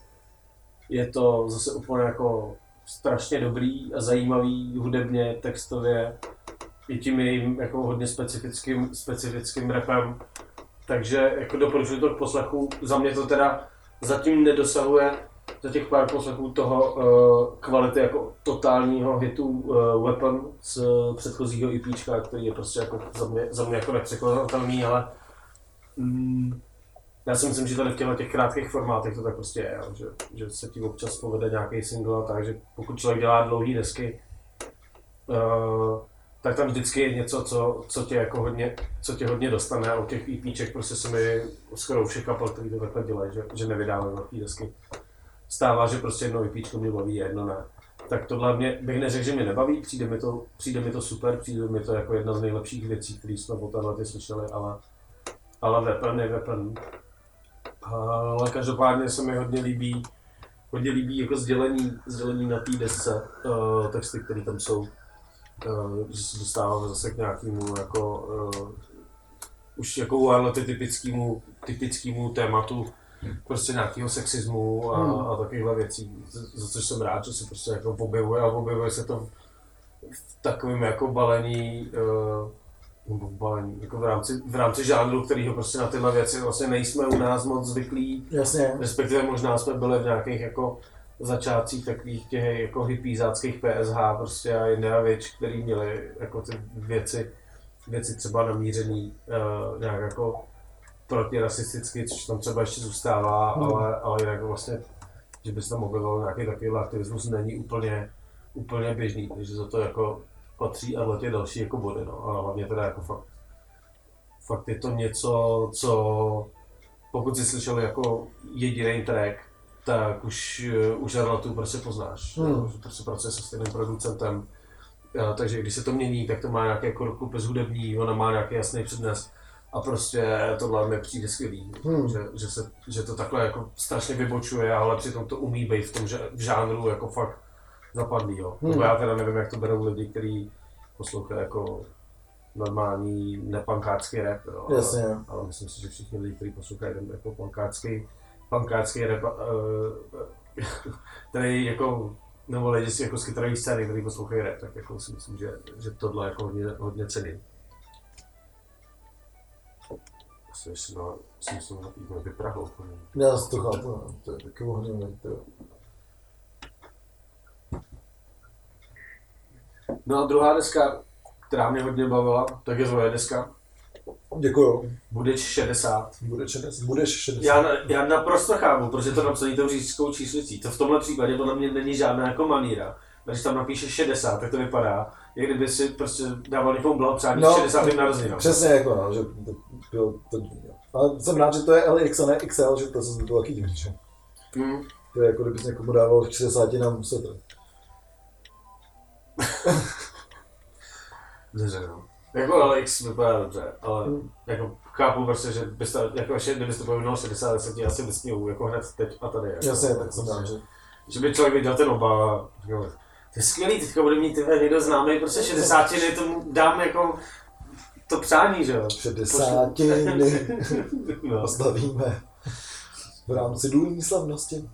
Je to zase úplně jako strašně dobrý a zajímavý hudebně, textově, i tím jejím jako hodně specifickým, specifickým rapem. Takže jako doporučuji to k poslechu. Za mě to teda zatím nedosahuje za těch pár poslechů toho uh, kvality jako totálního hitu uh, Weapon z předchozího EPčka, který je prostě jako za mě, za mě jako nepřekladatelný, ale mm, já si myslím, že tady v těchto těch krátkých formátech to tak prostě je, že, že se ti občas povede nějaký single, takže pokud člověk dělá dlouhé desky, uh, tak tam vždycky je něco, co, co, tě jako hodně, co tě hodně dostane a u těch EPček prostě se mi skoro všech kapel, který to takhle dělají, že, že nevydávají velké desky. Stává, že prostě jedno EPčko mě baví, jedno ne. tak tohle mě, bych neřekl, že mě nebaví, přijde mi, to, přijde mi to super, přijde mi to jako jedna z nejlepších věcí, které jsme o téhle slyšeli, ale, ale weapon je weapon. Ale každopádně se mi hodně líbí, hodně líbí jako sdělení, sdělení na té desce, uh, texty, které tam jsou. Uh, že se dostáváme zase k nějakému jako uh, už jako ty typickému, typickému tématu prostě nějakého sexismu a, hmm. a takovýchhle věcí, za což jsem rád, že se prostě jako objevuje a objevuje se to v, takovém jako balení, uh, v balení, jako v rámci, v rámci žánru, kterýho prostě na tyhle věci vlastně nejsme u nás moc zvyklí. Jasně. Respektive možná jsme byli v nějakých jako začátcích takových těch jako hippiezáckých PSH prostě a Indiavič, který měli jako ty věci, věci třeba namířený uh, nějak jako protirasisticky, což tam třeba ještě zůstává, hmm. ale, ale jinak vlastně, že by se tam objevil nějaký takový aktivismus, není úplně, úplně běžný, takže za to jako patří a letě další jako body, no. A hlavně teda jako fakt, fakt je to něco, co pokud jsi slyšel jako jediný track, tak už, už tu prostě poznáš. Hmm. Že prostě pracuje se stejným producentem. Ja, takže když se to mění, tak to má nějaké jako bez hudební, ona má nějaký jasný přednes a prostě tohle mi přijde skvělý, hmm. že, že, se, že, to takhle jako strašně vybočuje, ale přitom to umí být v tom že, v žánru jako fakt zapadlý. Jo. Hmm. já teda nevím, jak to berou lidi, kteří poslouchají jako normální nepankácký rap, jo. Jasně. Ale, ale, myslím si, že všichni lidi, kteří poslouchají ten jako pankácký, pankácký rap, uh, který jako nebo lidi jako z kytarový scény, kteří poslouchají rap, tak jako si myslím, že, že tohle jako hodně, hodně cením. Asi ještě na, si myslím, na vyprahlo. Já si to chápu, no. to je taky ohněvé, to No a druhá deska, která mě hodně bavila, tak je tvoje deska. Děkuju. Budeš 60. Budeš 60. Budeš 60. Já, já naprosto chápu, protože to napsaný tou říčskou číslicí. To v tomhle případě podle mě není žádná jako maníra. Když tam napíše 60, tak to vypadá, jak kdyby si prostě dával někomu blahopřání no, 60. narozeninám. Přesně jako no, že bylo to divný. Ale jsem rád, že to je LX a ne XL, že to se to taky divný, že? Hmm. To je jako kdybys někomu dával 60 nám setr. Dobře, no. Jako LX vypadá dobře, ale hmm. jako chápu prostě, že byste, jako, kdybyste povinul 60, tak se ti asi vysmějou, jako hned teď a tady. Jako, Jasně, tak jsem rád, že... Že by člověk viděl ten oba a říkal, to je skvělý, teďka bude mít tyhle někdo známý, prostě 60 tomu dám jako to přání, že jo? 60 no. oslavíme v rámci důlní slavnosti.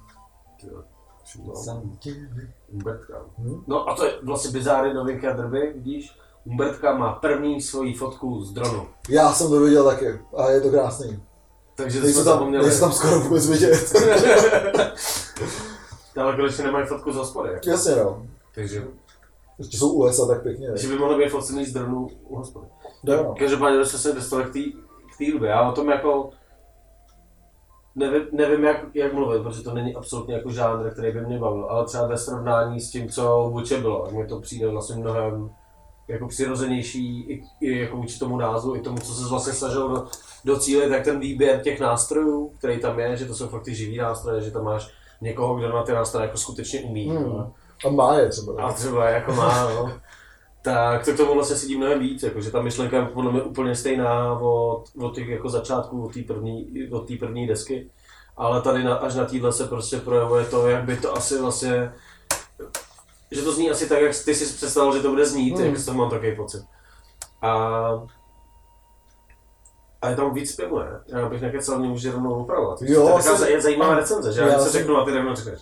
Umbertka. Hmm? No a to je vlastně bizáry novinka drby, vidíš? Umbertka má první svoji fotku z dronu. Já jsem to viděl taky a je to krásný. Takže to jsme tam, zapomněli. Nejsem tam skoro vůbec vidět. Ale konečně nemají fotku z hospody. Jasně no. Takže... Ještě jsou u lesa tak pěkně. Takže by mohlo být focený z dronu u hospody. No. Každopádně jsme se dostali k té době. Já o tom jako nevím, nevím jak, jak mluvit, protože to není absolutně jako žánr, který by mě bavil, ale třeba ve srovnání s tím, co vůči bylo, mi to přijde vlastně mnohem jako přirozenější i, i jako vůči tomu názvu, i tomu, co se vlastně snažil do, docílit, tak ten výběr těch nástrojů, který tam je, že to jsou fakt ty živý nástroje, že tam máš někoho, kdo na ty nástroje jako skutečně umí. Hmm. No. A má je třeba. A třeba jako má, no. Tak to k tomu vlastně sedí mnohem víc, jako, že ta myšlenka je podle mě úplně stejná od, od těch jako začátků, od té první, od první desky. Ale tady na, až na týhle se prostě projevuje to, jak by to asi vlastně že to zní asi tak, jak ty si představil, že to bude znít, mm. jak z toho mám takový pocit. A, a je tam víc zpěvu, ne? Já bych nekecal, mě může rovnou opravovat. Jo, to je taková zajímavá recenze, že já, já se řeknu a ty rovnou řekneš.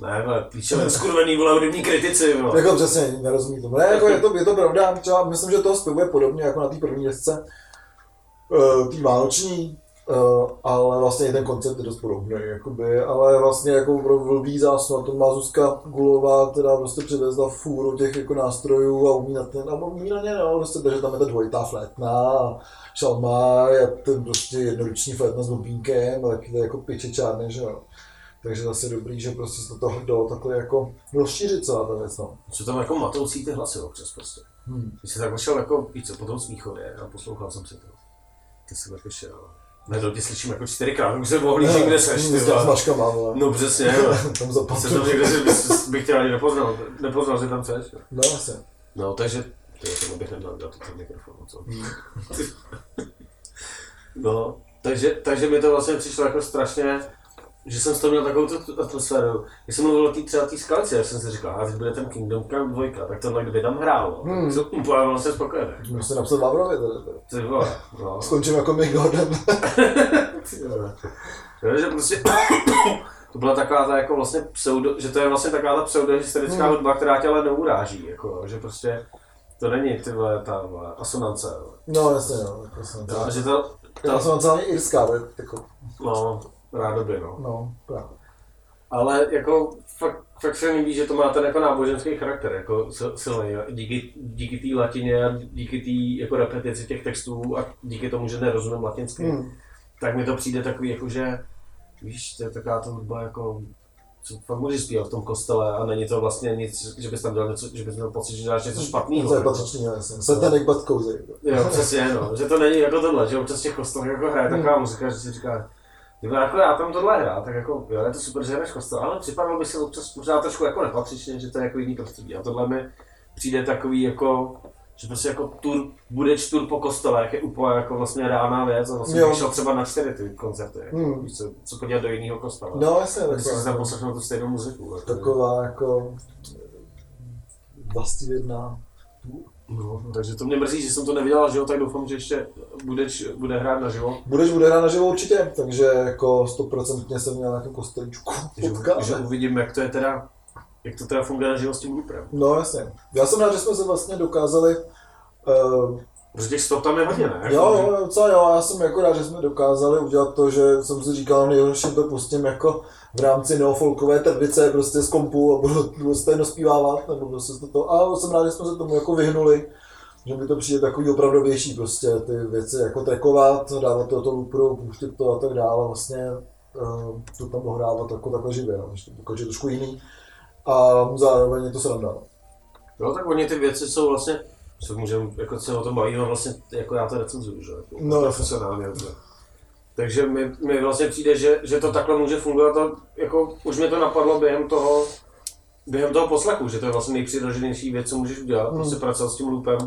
Ne, ale píčele, skurvený vole hudební kritici, vole. Jako přesně, nerozumí tomu. Ne, jako je to, je to pravda, třeba myslím, že to zpěvuje podobně jako na té první desce, uh, tý vánoční, Uh, ale vlastně i ten koncept je dost podobný, jakoby, ale vlastně jako vlbý zásnu, to má Zuzka Gulová, která prostě přivezla fůru těch jako nástrojů a umí na ten, a umí na ně, no, prostě, takže tam je ta dvojitá flétna, šalma, je ten prostě jednoruční flétna s bobínkem, a taky to jako piče čárny, že jo. Takže zase dobrý, že prostě se to dalo takhle jako rozšířit celá ta věc, no. Co tam jako matoucí ty hlasy občas prostě. Hmm. Když jsi tak šel jako více po tom smíchově a poslouchal jsem si to. Ty jsi tak šel. Najednou tě slyším jako čtyřikrát, už se ohlížím, kde seš, ty S maškama, vole. No přesně, jo. Tam Se zapamatuju. tam někde si- bych tě ani nepoznal, nepoznal, že tam seš. No, asi. No, takže, to bych neměl dát ten mikrofon, co? No, takže, takže mi to vlastně přišlo jako strašně, že jsem z toho měl takovou tu atmosféru. Když jsem mluvil o té třeba té skalici, já jsem si říkal, a teď bude ten Kingdom Come 2, tak tohle kdyby tam hrál, Hmm. hmm. jsem úplně vlastně spokojený. Musím napsat Vavrovi tady. Ty vole, no. Skončím jako Mick Gordon. Jo, že prostě to byla taková ta jako vlastně pseudo, že to je vlastně taková ta pseudohistorická Hmm. hudba, která tě ale neuráží, jako, že prostě to není ty vole, ta asonance. No, jasně, no. Jako jsem Jo, a že to, to, jsem celá irská, tak jako, no, rádoby, no. no, právě. Ale jako fakt, fakt se mi líbí, že to má ten jako náboženský charakter, jako sil- silný. jo. Díky, díky té latině a díky té jako repetici těch textů a díky tomu, že nerozumím latinsky, Hmm. tak mi to přijde takový jako, že víš, to je taková ta hudba jako co fakt můžeš zpívat v tom kostele a není to vlastně nic, že bys tam dělal něco, že bys měl pocit, že děláš něco špatného. To je patřičný, jasně. Satanic but cozy. Jo, přesně, no. Že to není jako tohle, že občas v těch kostelech jako hraje taková muzika, že si říká, Kdyby jako já tam tohle hrál, tak jako, jo, je to super, že hraješ kostel, ale připadalo by si občas možná trošku jako nepatřičně, že to je jako jiný prostředí. A tohle mi přijde takový jako, že prostě jako tur, bude tur po kostelech je úplně jako vlastně reálná věc a vlastně Jo. šel třeba na čtyři ty koncerty, jako, Hmm. víš co, co podívat do jiného kostela. No, jasně, tak si tam taková, poslechnout tu stejnou muziku. Jako, taková jako vlastivědná. No, takže to mě mrzí, že jsem to neviděl, že jo, tak doufám, že ještě bude, bude hrát na živo. Budeš, bude hrát naživo určitě, takže jako stoprocentně jsem měl nějakou kostelíčku Že, uvidím, jak to je teda, jak to teda funguje na živo s tím Looprem. No jasně. Já jsem rád, že jsme se vlastně dokázali uh, Protože těch stop tam je hodně, ne? Jo, jo, docela jo, já jsem jako rád, že jsme dokázali udělat to, že jsem si říkal, nejhorší to pustím jako v rámci neofolkové tradice prostě z kompu a budu, budu stejno zpívávat, nebo prostě to, to. A jsem rád, že jsme se tomu jako vyhnuli, že mi to přijde takový opravdovější prostě ty věci jako trackovat, dávat to do toho loopru, pouštět to a tak dále, vlastně uh, to tam dohrávat jako takhle živě, no, že to jako, že je trošku jiný. A zároveň je to sranda. no. Jo, tak oni ty věci jsou vlastně, co můžeme, jako se o tom bavíme, vlastně jako já to recenzuju, že? Jako No, profesionálně. že? Takže mi, mi vlastně přijde, že, že to takhle může fungovat a jako už mi to napadlo během toho, během toho poslechu, že to je vlastně nejpřirozenější věc, co můžeš udělat, Hmm. prostě pracovat s tím loopem,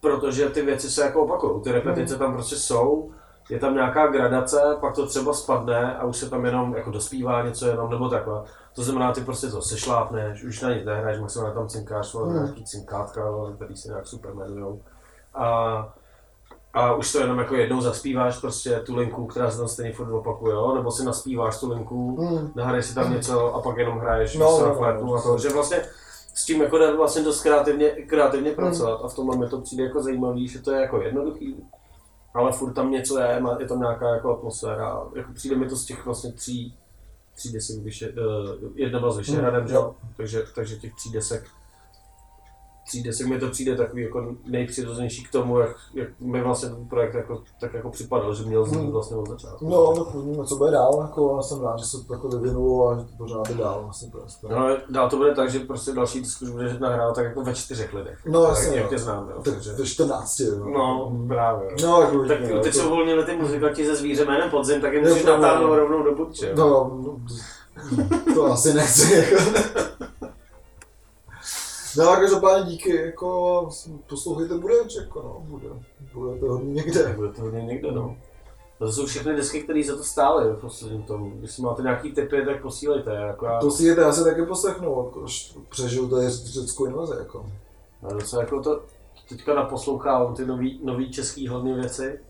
protože ty věci se jako opakují, ty repetice tam prostě jsou, je tam nějaká gradace, pak to třeba spadne a už se tam jenom jako dospívá něco jenom nebo takhle. To znamená, ty prostě to sešlápneš, už na nic nehraješ, maximálně tam cinkáš, Hmm. nějaký cinkátka, který se nějak super jmenujou. A, a už to jenom jako jednou zaspíváš prostě tu linku, která se tam stejně furt opakuje, jo? nebo si naspíváš tu linku, Hmm. nahraješ si tam něco a pak jenom hraješ No, no, no, a to, že vlastně s tím jako jde vlastně dost kreativně, kreativně Hmm. pracovat a v tomhle mi to přijde jako zajímavý, že to je jako jednoduchý, ale furt tam něco je, má- je tam nějaká jako atmosféra, jako přijde mi to z těch vlastně tří, tří desek vyše, uh, jedna byla s Vyšehradem, že? jo. jo? takže, takže těch tří desek tří desek mi to přijde takový jako nejpřirozenější k tomu, jak, jak mi vlastně ten projekt jako, tak jako připadal, že měl znít Hmm. vlastně od začátku. No, tak uvidíme, co bude dál, jako, já jsem rád, že se to jako vyvinulo a že to pořád jde dál vlastně prostě. No, ale dál to bude tak, že prostě další disk už budeš nahrávat tak jako ve čtyřech lidech. No, jasně, Jak no. tě znám, jo. Tak Takže... ve 14, jo. No, právě. No, jako Tak uvidíme, teď co uvolnili ty muzikanti ze zvíře jménem Podzim, tak musíš pravda, natáhnout no. rovnou do. No, no, to asi nechci, jako. No a každopádně díky, jako poslouchejte Budeč, jako no, bude, bude to hodně někde. Bude to hodně někde, no. A to jsou všechny desky, které za to stály v posledním tomu. Když máte nějaký typy, tak posílejte. Jako já, To si jete, já si taky poslechnu, jako, přežiju tady řeckou invazi, jako. já docela jako to teďka naposlouchávám ty nový, nový český hodně věci.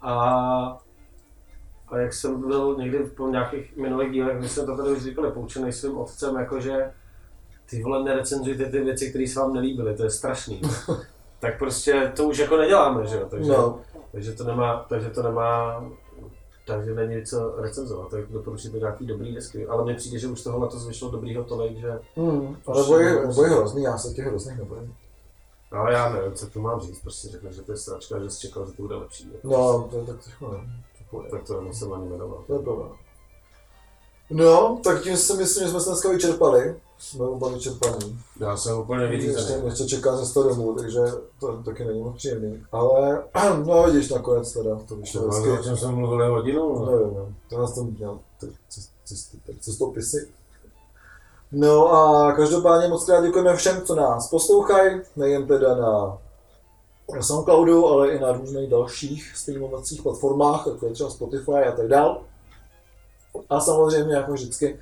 A, a jak jsem byl někdy po nějakých minulých dílech, když jsme to tady už říkali, poučený svým otcem, jakože ty vole nerecenzujte ty věci, které se vám nelíbily, to je strašný. tak prostě to už jako neděláme, že jo? Takže, No, takže to nemá, takže to nemá, takže není co recenzovat, tak doporučíte nějaký dobrý desky. Ale mně přijde, že už toho letos vyšlo dobrýho tolik, že hmm, ale boje, boje hrozný, já se těch hrozných nebojím. no já nevím, co to mám říct, prostě řekne, že to je sračka, že jsi čekal, že to bude lepší. No, to je tak trochu, no. To je- Tak to nemusím ani jmenovat. To je pravda. No, tak tím si myslím, že jsme se dneska vyčerpali. Jsme oba vyčerpaní. Já jsem úplně Ještě, vyřízený. ještě čeká cesta domů, takže to taky není moc příjemný. Ale, no vidíš, nakonec teda to vyšlo O hezky. čem jsem mluvil hodinu? no. Nevím, no. To nás tam ty cestopisy. No a každopádně moc krát děkujeme všem, co nás poslouchají, nejen teda na Soundcloudu, ale i na různých dalších streamovacích platformách, jako je třeba Spotify a tak dál. A samozřejmě, jako vždycky,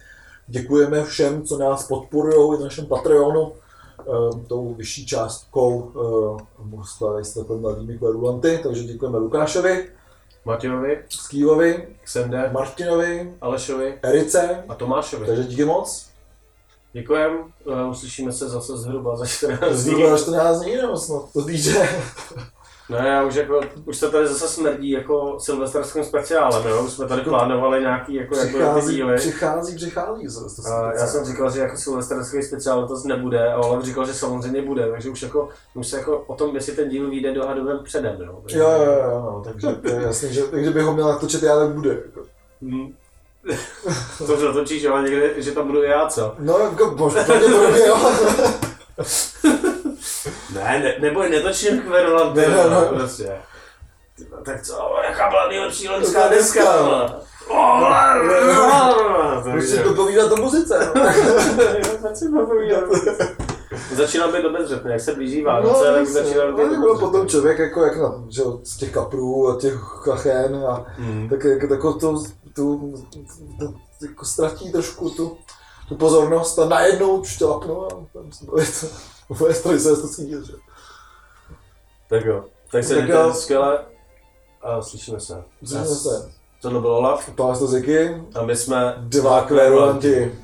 děkujeme všem, co nás podporují i na našem Patreonu, eh, tou vyšší částkou uh, stávají se takhle mladými kverulanty, takže děkujeme Lukášovi, Matějovi, Skývovi, Ksende, Martinovi, Alešovi Erice, a Tomášovi. takže díky moc. Děkujem, eh, uslyšíme se zase zhruba za 14 dní. Zhruba 14 dní, nebo snad to DJ. Ne, já už jako, už se tady zase smrdí jako silvestrským speciálem, jo? Už jsme tady plánovali nějaký jako, jako ty Přichází, díly. přichází, přichází. to A já jsem říkal, že jako silvestrský speciál letos nebude, a Olev říkal, že samozřejmě bude, takže už jako, už se jako o tom, jestli ten díl vyjde dohadujeme předem, jo? Takže- Jo, jo, jo, no, takže to je jasný, že takže bych ho měl natočit já, tak bude. Jako. Hm. to zatočíš, ale někde, že tam budu já, co? No, jako, bože, pravděpodobně jo. Ne, ne neboj, netočím kverulanty, Ne, ne, no, ne. prostě. Tak co, jaká byla nejlepší loňská Jaká deska? Musím takže- to povídat o muzice. No. Nechci popovídat. Začínám být obezřetný, jak se blíží Vánoce, tak jasně. začínám být No, tak bylo potom obezřetný. člověk jako jak na, že z těch kaprů a těch kachen a Hmm. tak jako takovou tu, tu, tu, jako ztratí trošku tu, tu pozornost a najednou šťapnu a tam se to to úplně stojí se to díl, že? Tak jo, tak se Tak mějte jo. skvěle a slyšíme se. Slyšíme se. Tohle byl Olaf Pás to Ziky, a my jsme dva kverulanti.